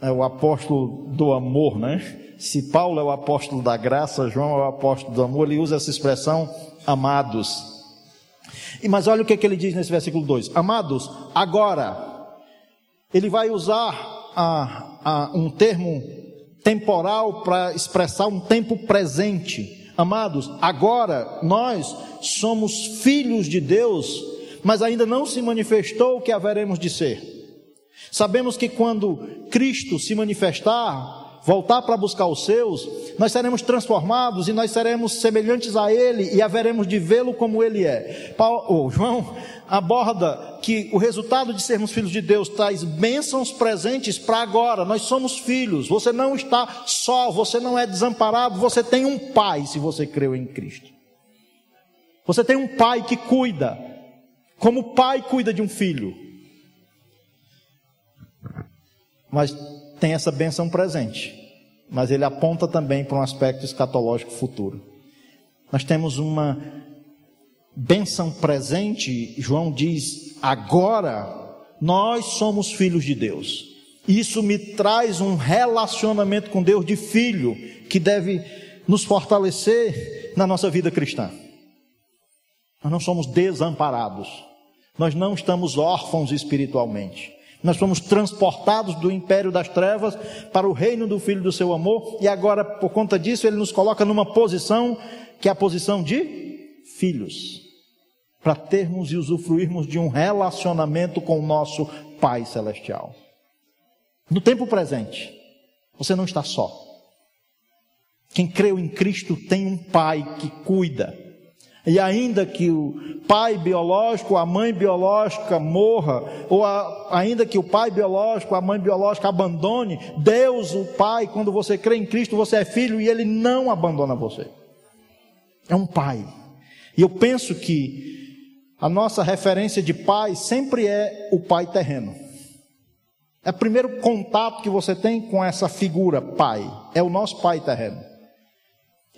é o apóstolo do amor, né? Se Paulo é o apóstolo da graça, João é o apóstolo do amor, ele usa essa expressão amados. Mas olha o que, é que ele diz nesse versículo 2: Amados, agora, ele vai usar a, a, um termo temporal para expressar um tempo presente. Amados, agora nós somos filhos de Deus, mas ainda não se manifestou o que haveremos de ser. Sabemos que quando Cristo se manifestar, voltar para buscar os seus, nós seremos transformados e nós seremos semelhantes a Ele e haveremos de vê-lo como Ele é. Paulo, João aborda que o resultado de sermos filhos de Deus traz bênçãos presentes para agora. Nós somos filhos. Você não está só, você não é desamparado, você tem um pai se você creu em Cristo. Você tem um pai que cuida, como o pai cuida de um filho. Mas tem essa benção presente, mas ele aponta também para um aspecto escatológico futuro. Nós temos uma benção presente, João diz, agora nós somos filhos de Deus. Isso me traz um relacionamento com Deus de filho que deve nos fortalecer na nossa vida cristã. Nós não somos desamparados. Nós não estamos órfãos espiritualmente. Nós fomos transportados do império das trevas para o reino do Filho do seu amor, e agora, por conta disso, ele nos coloca numa posição que é a posição de filhos, para termos e usufruirmos de um relacionamento com o nosso Pai Celestial. No tempo presente, você não está só. Quem creu em Cristo tem um Pai que cuida. E ainda que o pai biológico, a mãe biológica morra, ou a, ainda que o pai biológico, a mãe biológica abandone, Deus, o Pai, quando você crê em Cristo, você é filho e Ele não abandona você. É um pai. E eu penso que a nossa referência de pai sempre é o pai terreno. É o primeiro contato que você tem com essa figura pai, é o nosso pai terreno.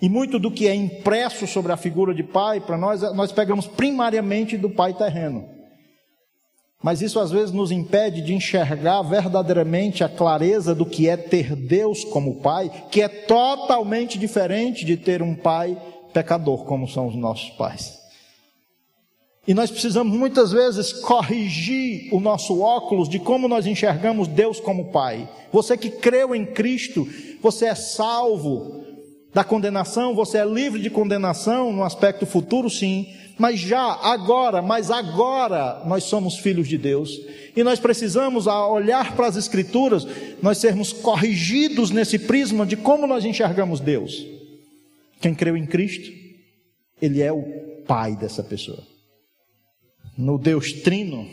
E muito do que é impresso sobre a figura de pai, para nós, nós pegamos primariamente do pai terreno. Mas isso às vezes nos impede de enxergar verdadeiramente a clareza do que é ter Deus como pai, que é totalmente diferente de ter um pai pecador, como são os nossos pais. E nós precisamos muitas vezes corrigir o nosso óculos de como nós enxergamos Deus como Pai. Você que creu em Cristo, você é salvo da condenação, você é livre de condenação no aspecto futuro, sim, mas já agora, mas agora nós somos filhos de Deus. E nós precisamos, ao olhar para as Escrituras, nós sermos corrigidos nesse prisma de como nós enxergamos Deus. Quem creu em Cristo, ele é o pai dessa pessoa no Deus Trino,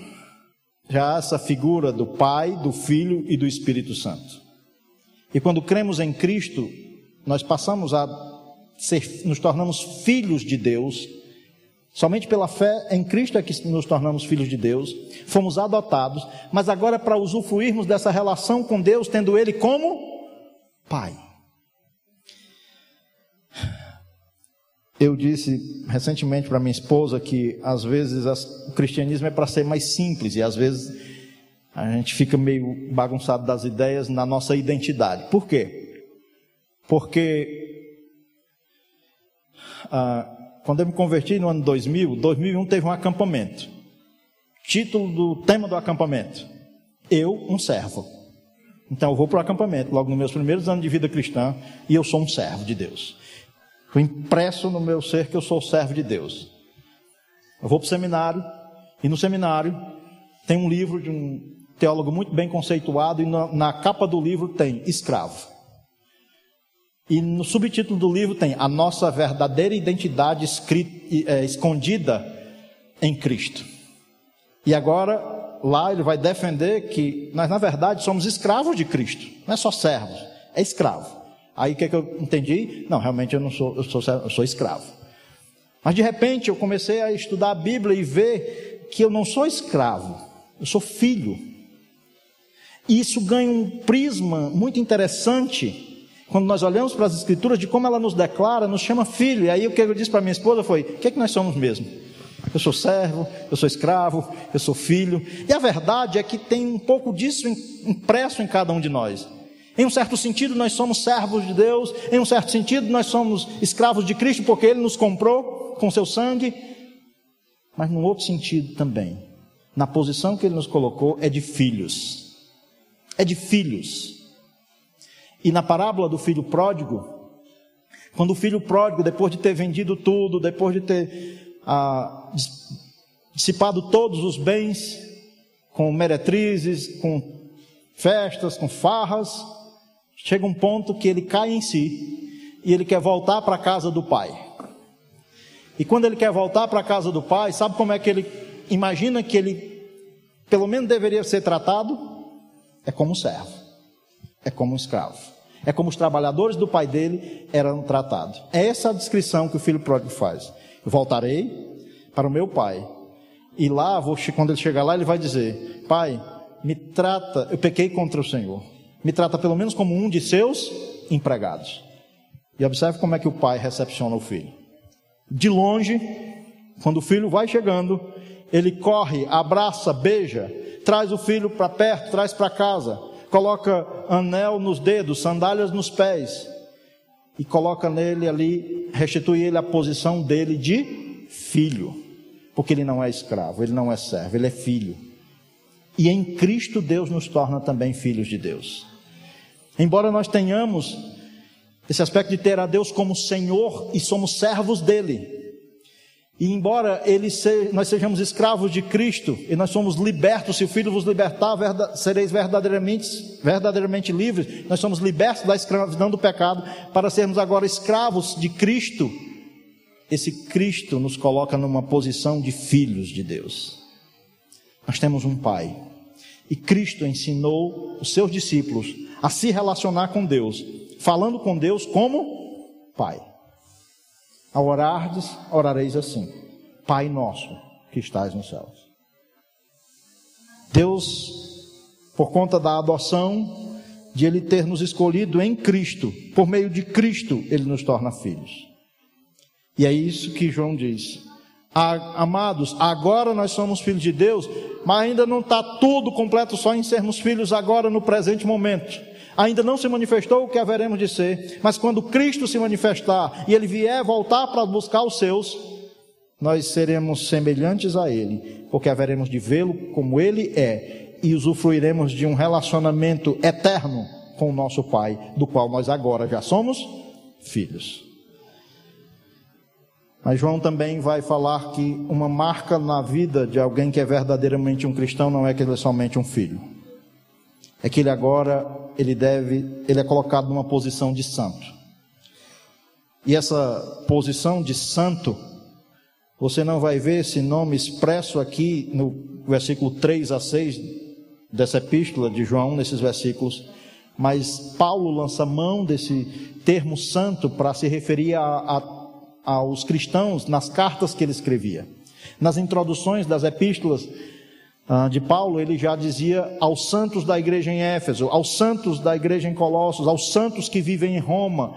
já há essa figura do Pai, do Filho e do Espírito Santo. E quando cremos em Cristo, nós passamos a ser, nos tornamos filhos de Deus. Somente pela fé em Cristo é que nos tornamos filhos de Deus, fomos adotados, mas agora para usufruirmos dessa relação com Deus, tendo Ele como Pai. Eu disse recentemente para minha esposa que às vezes as, o cristianismo é para ser mais simples e às vezes a gente fica meio bagunçado das ideias na nossa identidade. Por quê? Porque ah, quando eu me converti no ano 2000, 2001 teve um acampamento. Título do tema do acampamento: Eu, um servo. Então eu vou para o acampamento, logo nos meus primeiros anos de vida cristã, e eu sou um servo de Deus. Foi impresso no meu ser que eu sou servo de Deus. Eu vou para o seminário, e no seminário tem um livro de um teólogo muito bem conceituado, e na, na capa do livro tem escravo. E no subtítulo do livro tem a nossa verdadeira identidade escrita, é, escondida em Cristo. E agora, lá ele vai defender que nós, na verdade, somos escravos de Cristo. Não é só servos, é escravo. Aí o que, é que eu entendi? Não, realmente eu não sou, eu sou, eu sou escravo. Mas de repente eu comecei a estudar a Bíblia e ver que eu não sou escravo, eu sou filho. E isso ganha um prisma muito interessante quando nós olhamos para as Escrituras de como ela nos declara, nos chama filho. E aí o que eu disse para minha esposa foi: o que é que nós somos mesmo? Eu sou servo, eu sou escravo, eu sou filho. E a verdade é que tem um pouco disso impresso em cada um de nós. Em um certo sentido, nós somos servos de Deus, em um certo sentido, nós somos escravos de Cristo porque Ele nos comprou com seu sangue, mas num outro sentido também, na posição que Ele nos colocou, é de filhos. É de filhos. E na parábola do filho pródigo, quando o filho pródigo, depois de ter vendido tudo, depois de ter ah, dissipado todos os bens, com meretrizes, com festas, com farras, chega um ponto que ele cai em si e ele quer voltar para a casa do pai. E quando ele quer voltar para a casa do pai, sabe como é que ele imagina que ele, pelo menos, deveria ser tratado? É como um servo, é como um escravo, é como os trabalhadores do pai dele eram tratados. É essa a descrição que o filho pródigo faz. Eu voltarei para o meu pai, e lá, vou, quando ele chegar lá, ele vai dizer: Pai, me trata, eu pequei contra o Senhor me trata pelo menos como um de seus empregados. E observe como é que o pai recepciona o filho. De longe, quando o filho vai chegando, ele corre, abraça, beija, traz o filho para perto, traz para casa, coloca anel nos dedos, sandálias nos pés e coloca nele ali, restitui ele a posição dele de filho, porque ele não é escravo, ele não é servo, ele é filho. E em Cristo Deus nos torna também filhos de Deus. Embora nós tenhamos esse aspecto de ter a Deus como Senhor e somos servos dele, e embora ele se, nós sejamos escravos de Cristo e nós somos libertos, se o Filho vos libertar, sereis verdadeiramente, verdadeiramente livres. Nós somos libertos da escravidão do pecado para sermos agora escravos de Cristo. esse Cristo nos coloca numa posição de filhos de Deus. Nós temos um Pai. E Cristo ensinou os seus discípulos a se relacionar com Deus, falando com Deus como Pai. Ao orardes, orareis assim: Pai nosso que estás nos céus. Deus, por conta da adoção, de Ele ter nos escolhido em Cristo, por meio de Cristo, Ele nos torna filhos. E é isso que João diz. Amados, agora nós somos filhos de Deus, mas ainda não está tudo completo só em sermos filhos agora no presente momento. Ainda não se manifestou o que haveremos de ser, mas quando Cristo se manifestar e Ele vier voltar para buscar os seus, nós seremos semelhantes a Ele, porque haveremos de vê-lo como Ele é e usufruiremos de um relacionamento eterno com o nosso Pai, do qual nós agora já somos filhos. Mas João também vai falar que uma marca na vida de alguém que é verdadeiramente um cristão não é que ele é somente um filho. É que ele agora ele deve, ele é colocado numa posição de santo. E essa posição de santo, você não vai ver esse nome expresso aqui no versículo 3 a 6 dessa epístola de João, nesses versículos, mas Paulo lança mão desse termo santo para se referir a, a aos cristãos nas cartas que ele escrevia. Nas introduções das epístolas ah, de Paulo, ele já dizia aos santos da igreja em Éfeso, aos santos da igreja em Colossos, aos santos que vivem em Roma,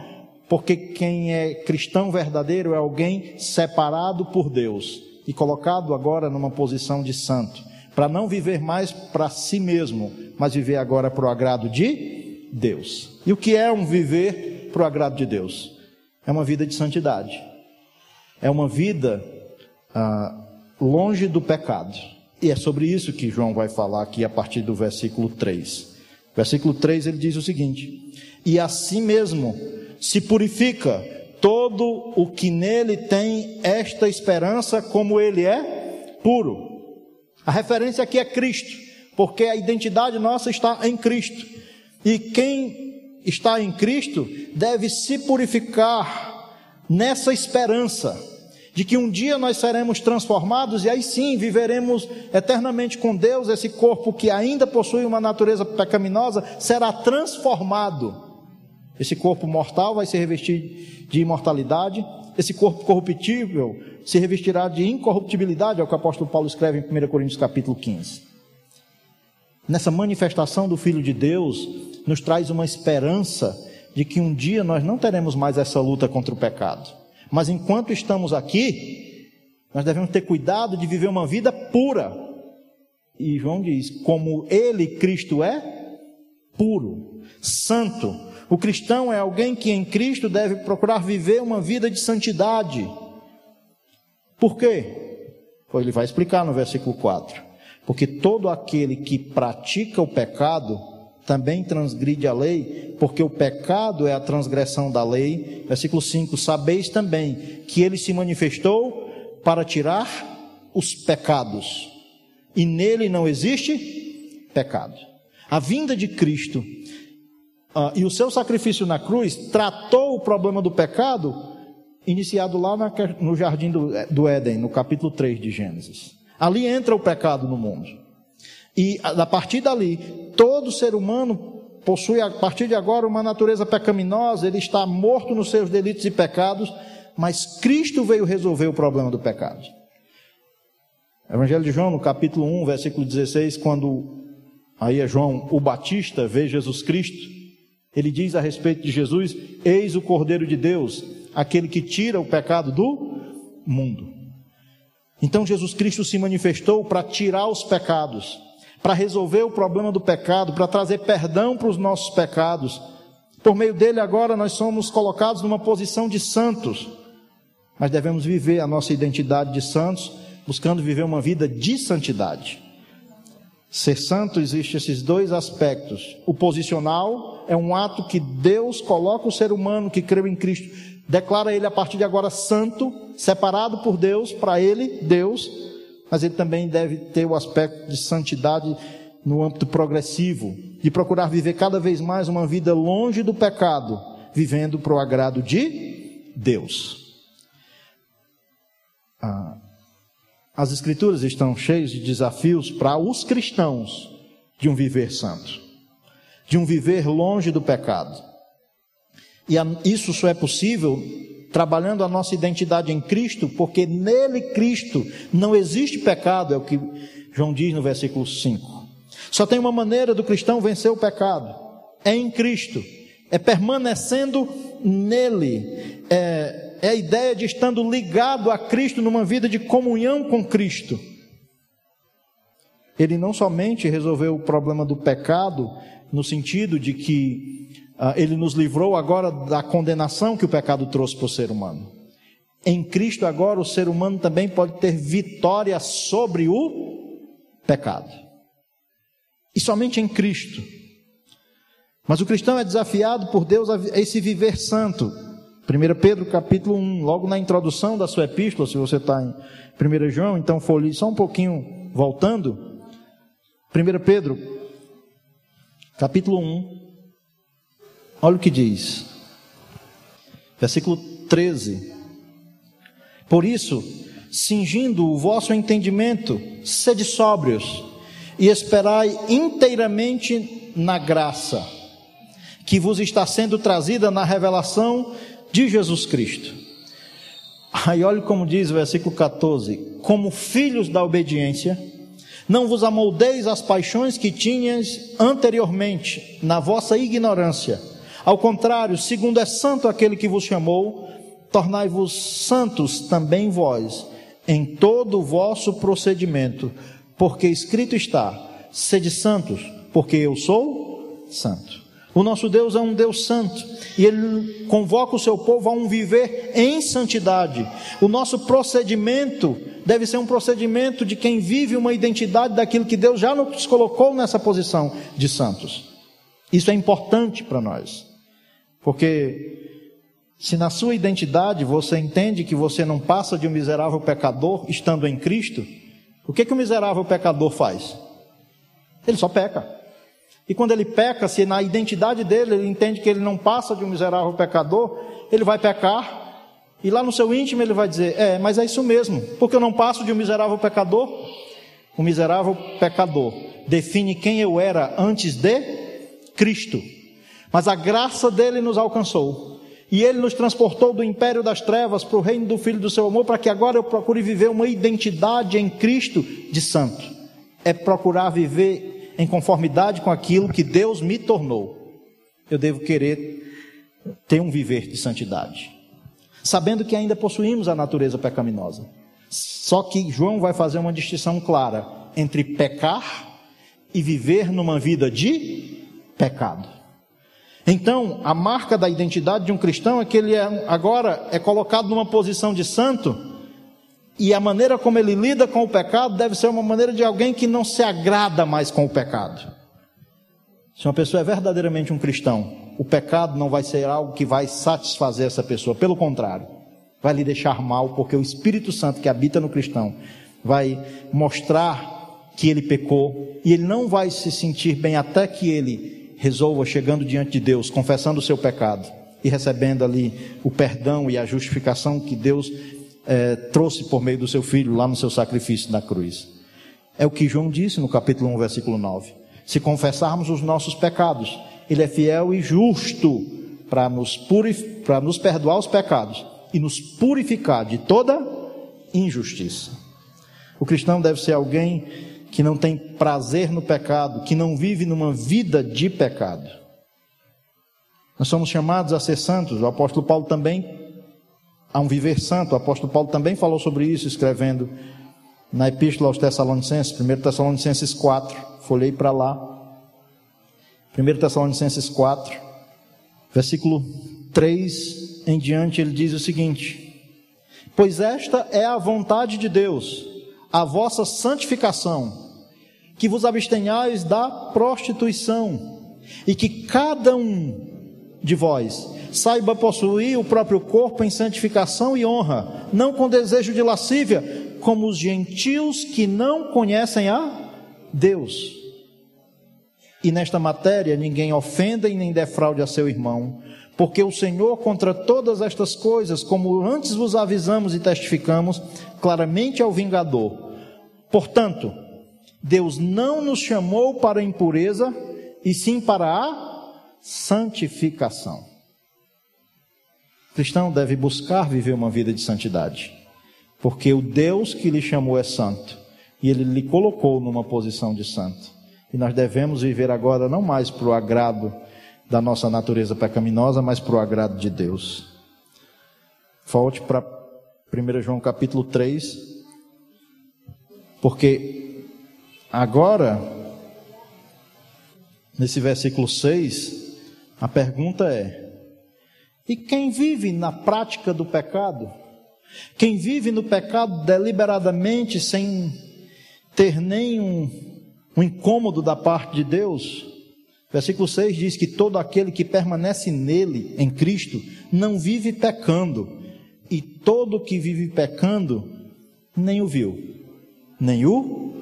porque quem é cristão verdadeiro é alguém separado por Deus e colocado agora numa posição de santo, para não viver mais para si mesmo, mas viver agora para o agrado de Deus. E o que é um viver para o agrado de Deus? É uma vida de santidade é uma vida ah, longe do pecado. E é sobre isso que João vai falar aqui a partir do versículo 3. Versículo 3 ele diz o seguinte: E assim mesmo se purifica todo o que nele tem esta esperança, como ele é puro. A referência aqui é Cristo, porque a identidade nossa está em Cristo. E quem está em Cristo deve se purificar nessa esperança de que um dia nós seremos transformados e aí sim viveremos eternamente com Deus. Esse corpo que ainda possui uma natureza pecaminosa será transformado. Esse corpo mortal vai se revestir de imortalidade, esse corpo corruptível se revestirá de incorruptibilidade, é o que o apóstolo Paulo escreve em 1 Coríntios capítulo 15. Nessa manifestação do Filho de Deus, nos traz uma esperança de que um dia nós não teremos mais essa luta contra o pecado mas enquanto estamos aqui, nós devemos ter cuidado de viver uma vida pura. E João diz: como ele, Cristo, é puro, santo. O cristão é alguém que em Cristo deve procurar viver uma vida de santidade. Por quê? Pois ele vai explicar no versículo 4. Porque todo aquele que pratica o pecado também transgride a lei, porque o pecado é a transgressão da lei. Versículo 5: Sabeis também que ele se manifestou para tirar os pecados, e nele não existe pecado. A vinda de Cristo uh, e o seu sacrifício na cruz tratou o problema do pecado, iniciado lá na, no jardim do, do Éden, no capítulo 3 de Gênesis. Ali entra o pecado no mundo. E a partir dali, todo ser humano possui, a partir de agora, uma natureza pecaminosa, ele está morto nos seus delitos e pecados, mas Cristo veio resolver o problema do pecado. Evangelho de João, no capítulo 1, versículo 16, quando aí é João o Batista vê Jesus Cristo, ele diz a respeito de Jesus: Eis o Cordeiro de Deus, aquele que tira o pecado do mundo. Então Jesus Cristo se manifestou para tirar os pecados para resolver o problema do pecado, para trazer perdão para os nossos pecados. Por meio dele, agora nós somos colocados numa posição de santos, mas devemos viver a nossa identidade de santos, buscando viver uma vida de santidade. Ser santo existe esses dois aspectos. O posicional é um ato que Deus coloca o ser humano que creu em Cristo, declara ele a partir de agora santo, separado por Deus, para ele, Deus, mas ele também deve ter o aspecto de santidade no âmbito progressivo, de procurar viver cada vez mais uma vida longe do pecado, vivendo para o agrado de Deus. ah, as Escrituras estão cheias de desafios para os cristãos de um viver santo, de um viver longe do pecado. E isso só é possível trabalhando a nossa identidade em Cristo, porque nele, Cristo, não existe pecado, é o que João diz no versículo 5. Só tem uma maneira do cristão vencer o pecado: é em Cristo, é permanecendo nele, é, é a ideia de estando ligado a Cristo numa vida de comunhão com Cristo. Ele não somente resolveu o problema do pecado, no sentido de que ele nos livrou agora da condenação que o pecado trouxe para o ser humano. Em Cristo, agora, o ser humano também pode ter vitória sobre o pecado. E somente em Cristo. Mas o cristão é desafiado por Deus a esse viver santo. 1 Pedro capítulo 1, logo na introdução da sua epístola, se você está em 1 João, então folhe só um pouquinho voltando. 1 Pedro capítulo 1, olha o que diz. Versículo 13. Por isso, cingindo o vosso entendimento, sede sóbrios e esperai inteiramente na graça que vos está sendo trazida na revelação de Jesus Cristo. Aí olha como diz o versículo 14: Como filhos da obediência, não vos amoldeis às paixões que tinhas anteriormente, na vossa ignorância. Ao contrário, segundo é santo aquele que vos chamou, tornai-vos santos também vós, em todo o vosso procedimento, porque escrito está: sede santos, porque eu sou santo. O nosso Deus é um Deus santo e ele convoca o seu povo a um viver em santidade. O nosso procedimento deve ser um procedimento de quem vive uma identidade daquilo que Deus já nos colocou nessa posição de santos. Isso é importante para nós, porque se na sua identidade você entende que você não passa de um miserável pecador estando em Cristo, o que, que o miserável pecador faz? Ele só peca. E quando ele peca, se na identidade dele ele entende que ele não passa de um miserável pecador, ele vai pecar. E lá no seu íntimo ele vai dizer: É, mas é isso mesmo, porque eu não passo de um miserável pecador. O miserável pecador define quem eu era antes de Cristo. Mas a graça dele nos alcançou. E ele nos transportou do império das trevas para o reino do Filho do seu amor, para que agora eu procure viver uma identidade em Cristo de santo. É procurar viver em conformidade com aquilo que Deus me tornou. Eu devo querer ter um viver de santidade, sabendo que ainda possuímos a natureza pecaminosa. Só que João vai fazer uma distinção clara entre pecar e viver numa vida de pecado. Então, a marca da identidade de um cristão é que ele é, agora é colocado numa posição de santo, e a maneira como ele lida com o pecado deve ser uma maneira de alguém que não se agrada mais com o pecado. Se uma pessoa é verdadeiramente um cristão, o pecado não vai ser algo que vai satisfazer essa pessoa, pelo contrário, vai lhe deixar mal, porque o Espírito Santo que habita no cristão vai mostrar que ele pecou, e ele não vai se sentir bem até que ele resolva chegando diante de Deus, confessando o seu pecado e recebendo ali o perdão e a justificação que Deus é, trouxe por meio do seu filho lá no seu sacrifício na cruz. É o que João disse no capítulo 1, versículo 9. Se confessarmos os nossos pecados, Ele é fiel e justo para nos, para nos perdoar os pecados e nos purificar de toda injustiça. O cristão deve ser alguém que não tem prazer no pecado, que não vive numa vida de pecado. Nós somos chamados a ser santos. O apóstolo Paulo também a um viver santo. O apóstolo Paulo também falou sobre isso, escrevendo na Epístola aos Tessalonicenses, 1 Tessalonicenses 4. Folhei para lá. 1 Tessalonicenses 4, versículo 3 em diante, ele diz o seguinte: Pois esta é a vontade de Deus a vossa santificação, que vos abstenhais da prostituição, e que cada um de vós saiba possuir o próprio corpo em santificação e honra, não com desejo de lascívia, como os gentios que não conhecem a Deus. E nesta matéria ninguém ofenda e nem defraude a seu irmão, Porque o Senhor, contra todas estas coisas, como antes vos avisamos e testificamos, claramente é o vingador. Portanto, Deus não nos chamou para a impureza, e sim para a santificação. O cristão deve buscar viver uma vida de santidade, porque o Deus que lhe chamou é santo, e ele lhe colocou numa posição de santo. E nós devemos viver agora não mais para o agrado da nossa natureza pecaminosa, mas para o agrado de Deus. Volte para 1 João capítulo 3, porque agora, nesse versículo 6, a pergunta é: e quem vive na prática do pecado? Quem vive no pecado deliberadamente, sem ter nenhum um incômodo da parte de Deus, Versículo 6 diz que todo aquele que permanece nele, em Cristo, não vive pecando, e todo que vive pecando nem o viu, nem o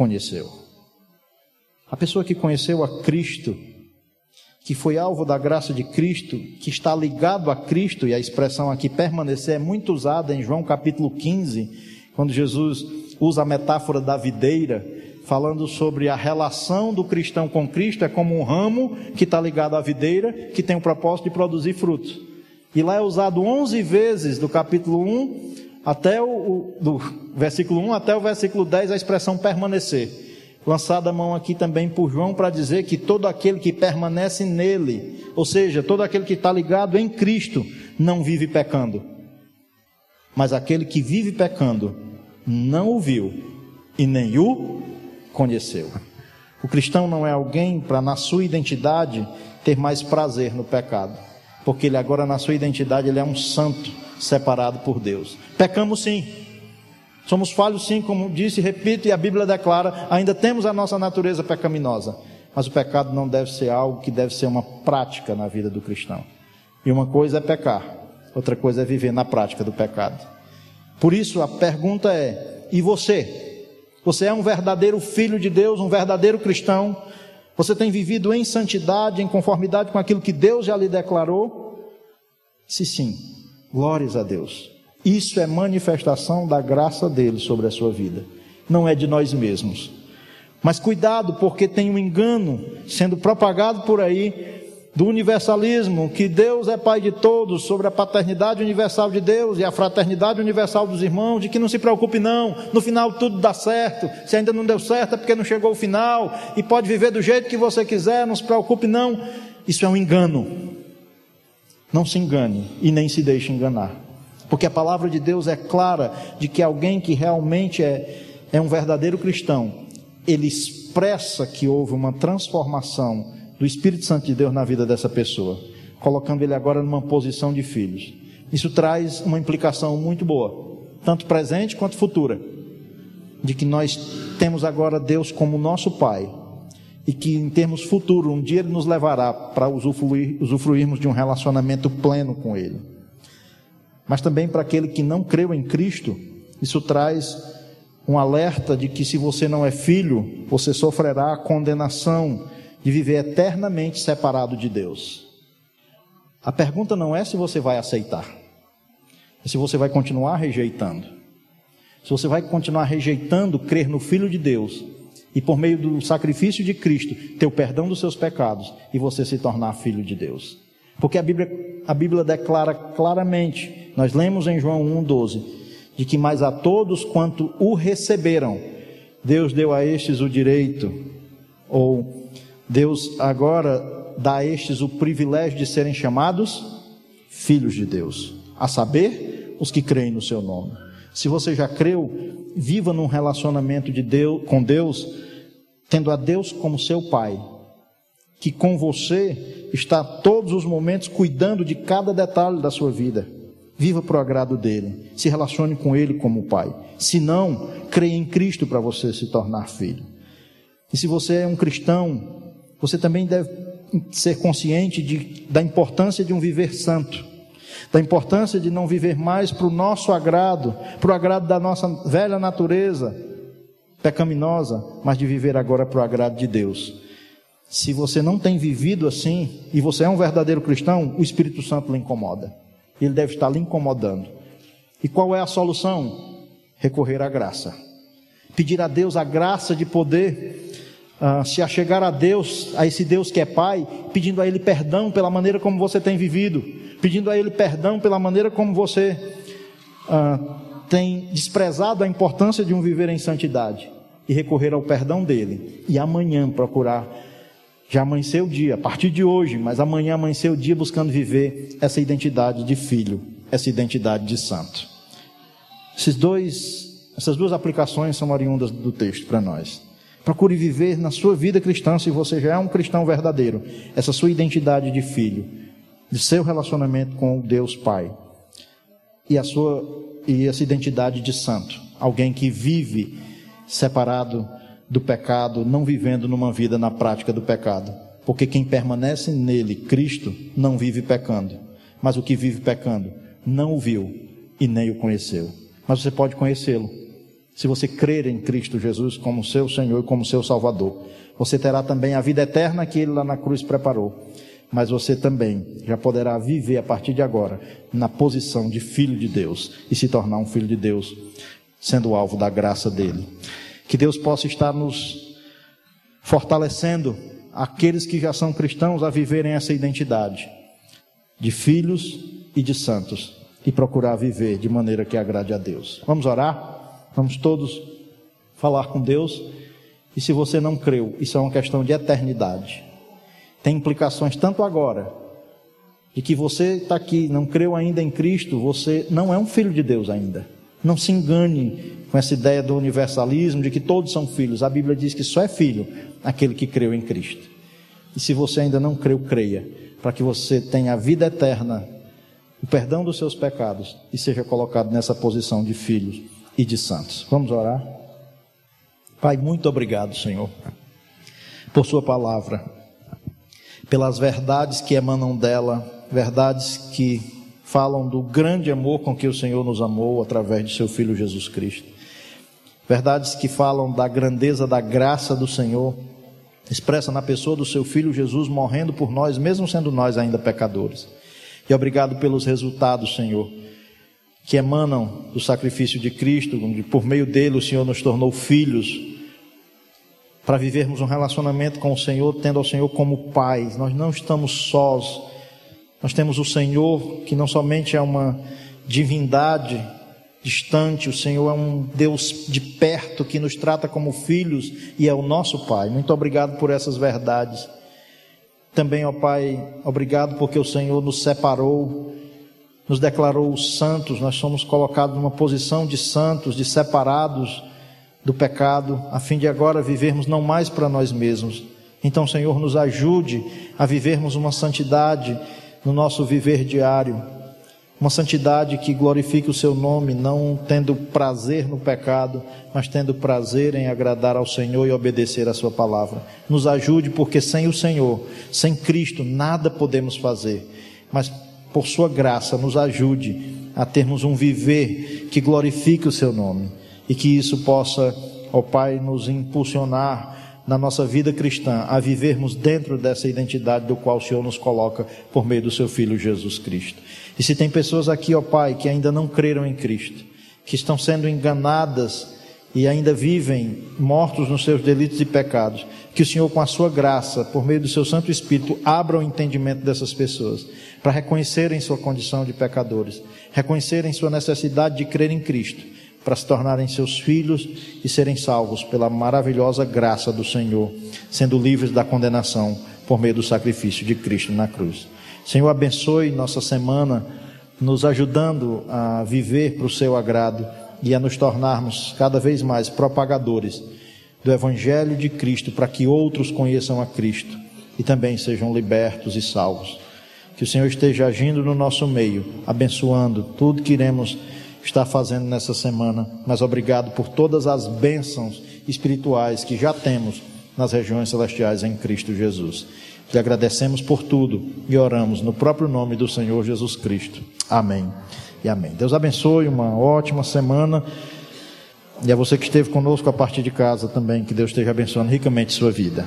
conheceu. A pessoa que conheceu a Cristo, que foi alvo da graça de Cristo, que está ligado a Cristo, e a expressão aqui permanecer é muito usada em João capítulo 15, quando Jesus usa a metáfora da videira, falando sobre a relação do cristão com Cristo, é como um ramo que está ligado à videira, que tem o propósito de produzir frutos. E lá é usado 11 vezes do capítulo 1 até o do versículo 1 até o versículo 10 a expressão permanecer. Lançada a mão aqui também por João para dizer que todo aquele que permanece nele, ou seja, todo aquele que está ligado em Cristo, não vive pecando. Mas aquele que vive pecando não o viu e nem o conheceu. O cristão não é alguém para, na sua identidade, ter mais prazer no pecado, porque ele agora, na sua identidade, ele é um santo separado por Deus. Pecamos sim, somos falhos sim, como disse, repito, e a Bíblia declara: ainda temos a nossa natureza pecaminosa, mas o pecado não deve ser algo que deve ser uma prática na vida do cristão. E uma coisa é pecar, outra coisa é viver na prática do pecado. Por isso a pergunta é: e você? Você é um verdadeiro filho de Deus, um verdadeiro cristão. Você tem vivido em santidade, em conformidade com aquilo que Deus já lhe declarou? Se sim, glórias a Deus. Isso é manifestação da graça dele sobre a sua vida, não é de nós mesmos. Mas cuidado, porque tem um engano sendo propagado por aí do universalismo, que Deus é Pai de todos, sobre a paternidade universal de Deus e a fraternidade universal dos irmãos, de que não se preocupe não, no final tudo dá certo, se ainda não deu certo é porque não chegou o final, e pode viver do jeito que você quiser, não se preocupe não, isso é um engano. Não se engane e nem se deixe enganar, porque a palavra de Deus é clara de que alguém que realmente é, é um verdadeiro cristão, ele expressa que houve uma transformação do Espírito Santo de Deus na vida dessa pessoa, colocando ele agora numa posição de filhos. Isso traz uma implicação muito boa, tanto presente quanto futura, de que nós temos agora Deus como nosso Pai e que em termos futuros, um dia Ele nos levará para usufruir, usufruirmos de um relacionamento pleno com Ele. Mas também para aquele que não creu em Cristo, isso traz um alerta de que se você não é filho, você sofrerá a condenação de viver eternamente separado de Deus. A pergunta não é se você vai aceitar, é se você vai continuar rejeitando. Se você vai continuar rejeitando crer no Filho de Deus e por meio do sacrifício de Cristo ter o perdão dos seus pecados e você se tornar filho de Deus. Porque a Bíblia, a Bíblia declara claramente, nós lemos em João 1,12, de que mais a todos quanto o receberam, Deus deu a estes o direito, ou Deus agora dá a estes o privilégio de serem chamados filhos de Deus, a saber, os que creem no seu nome. Se você já creu, viva num relacionamento de Deus, com Deus, tendo a Deus como seu Pai, que com você está todos os momentos cuidando de cada detalhe da sua vida. Viva para o agrado dele, se relacione com ele como Pai. Se não, creia em Cristo para você se tornar filho. E se você é um cristão você também deve ser consciente de, da importância de um viver santo, da importância de não viver mais para o nosso agrado, para o agrado da nossa velha natureza pecaminosa, mas de viver agora para o agrado de Deus. Se você não tem vivido assim e você é um verdadeiro cristão, o Espírito Santo lhe incomoda. Ele deve estar lhe incomodando. E qual é a solução? Recorrer à graça. Pedir a Deus a graça de poder uh, se achegar a Deus, a esse Deus que é Pai, pedindo a Ele perdão pela maneira como você tem vivido, pedindo a Ele perdão pela maneira como você uh, tem desprezado a importância de um viver em santidade e recorrer ao perdão dele. E amanhã procurar, já amanheceu o dia, a partir de hoje, mas amanhã amanheceu o dia buscando viver essa identidade de filho, essa identidade de santo. Esses dois, essas duas aplicações são oriundas do texto para nós. Procure viver na sua vida cristã, se você já é um cristão verdadeiro, essa sua identidade de filho, de seu relacionamento com Deus Pai e a sua e essa identidade de santo, alguém que vive separado do pecado, não vivendo numa vida na prática do pecado, porque quem permanece nele, Cristo, não vive pecando, mas o que vive pecando não o viu e nem o conheceu. Mas você pode conhecê-lo se você crer em Cristo Jesus como seu Senhor e como seu Salvador. Você terá também a vida eterna que Ele lá na cruz preparou. Mas você também já poderá viver a partir de agora na posição de filho de Deus e se tornar um filho de Deus, sendo alvo da graça dele. Que Deus possa estar nos fortalecendo aqueles que já são cristãos a viverem essa identidade de filhos e de santos e procurar viver de maneira que agrade a Deus. Vamos orar? Vamos todos falar com Deus. E se você não creu, isso é uma questão de eternidade. Tem implicações tanto agora, de que você está aqui, não creu ainda em Cristo, você não é um filho de Deus ainda. Não se engane com essa ideia do universalismo, de que todos são filhos. A Bíblia diz que só é filho aquele que creu em Cristo. E se você ainda não creu, creia, para que você tenha a vida eterna, o perdão dos seus pecados e seja colocado nessa posição de filhos e de santos. Vamos orar? Pai, muito obrigado, Senhor, por Sua palavra, pelas verdades que emanam dela, verdades que falam do grande amor com que o Senhor nos amou através de Seu Filho Jesus Cristo, verdades que falam da grandeza da graça do Senhor, expressa na pessoa do Seu Filho Jesus morrendo por nós, mesmo sendo nós ainda pecadores. E obrigado pelos resultados, Senhor que emanam do sacrifício de Cristo, onde por meio dele o Senhor nos tornou filhos, para vivermos um relacionamento com o Senhor, tendo ao Senhor como Pai. Nós não estamos sós, nós temos o Senhor, que não somente é uma divindade distante, o Senhor é um Deus de perto que nos trata como filhos e é o nosso Pai. Muito obrigado por essas verdades. Também, ó Pai, obrigado porque o Senhor nos separou nos declarou santos, nós somos colocados numa posição de santos, de separados do pecado, a fim de agora vivermos não mais para nós mesmos. Então, Senhor, nos ajude a vivermos uma santidade no nosso viver diário, uma santidade que glorifique o Seu nome, não tendo prazer no pecado, mas tendo prazer em agradar ao Senhor e obedecer a Sua palavra. Nos ajude, porque sem o Senhor, sem Cristo, nada podemos fazer, mas por sua graça, nos ajude a termos um viver que glorifique o seu nome e que isso possa, ó Pai, nos impulsionar na nossa vida cristã a vivermos dentro dessa identidade do qual o Senhor nos coloca por meio do seu Filho Jesus Cristo. E se tem pessoas aqui, ó Pai, que ainda não creram em Cristo, que estão sendo enganadas e ainda vivem mortos nos seus delitos e pecados, que o Senhor, com a sua graça, por meio do seu Santo Espírito, abra o entendimento dessas pessoas, para reconhecerem sua condição de pecadores, reconhecerem sua necessidade de crer em Cristo, para se tornarem seus filhos e serem salvos pela maravilhosa graça do Senhor, sendo livres da condenação por meio do sacrifício de Cristo na cruz. Senhor, abençoe nossa semana, nos ajudando a viver para o seu agrado e a nos tornarmos cada vez mais propagadores do Evangelho de Cristo, para que outros conheçam a Cristo e também sejam libertos e salvos. Que o Senhor esteja agindo no nosso meio, abençoando tudo que iremos estar fazendo nessa semana. Mas obrigado por todas as bênçãos espirituais que já temos nas regiões celestiais em Cristo Jesus. Te agradecemos por tudo e oramos no próprio nome do Senhor Jesus Cristo. Amém e amém. Deus abençoe, uma ótima semana. E a você que esteve conosco a partir de casa também, que Deus esteja abençoando ricamente sua vida.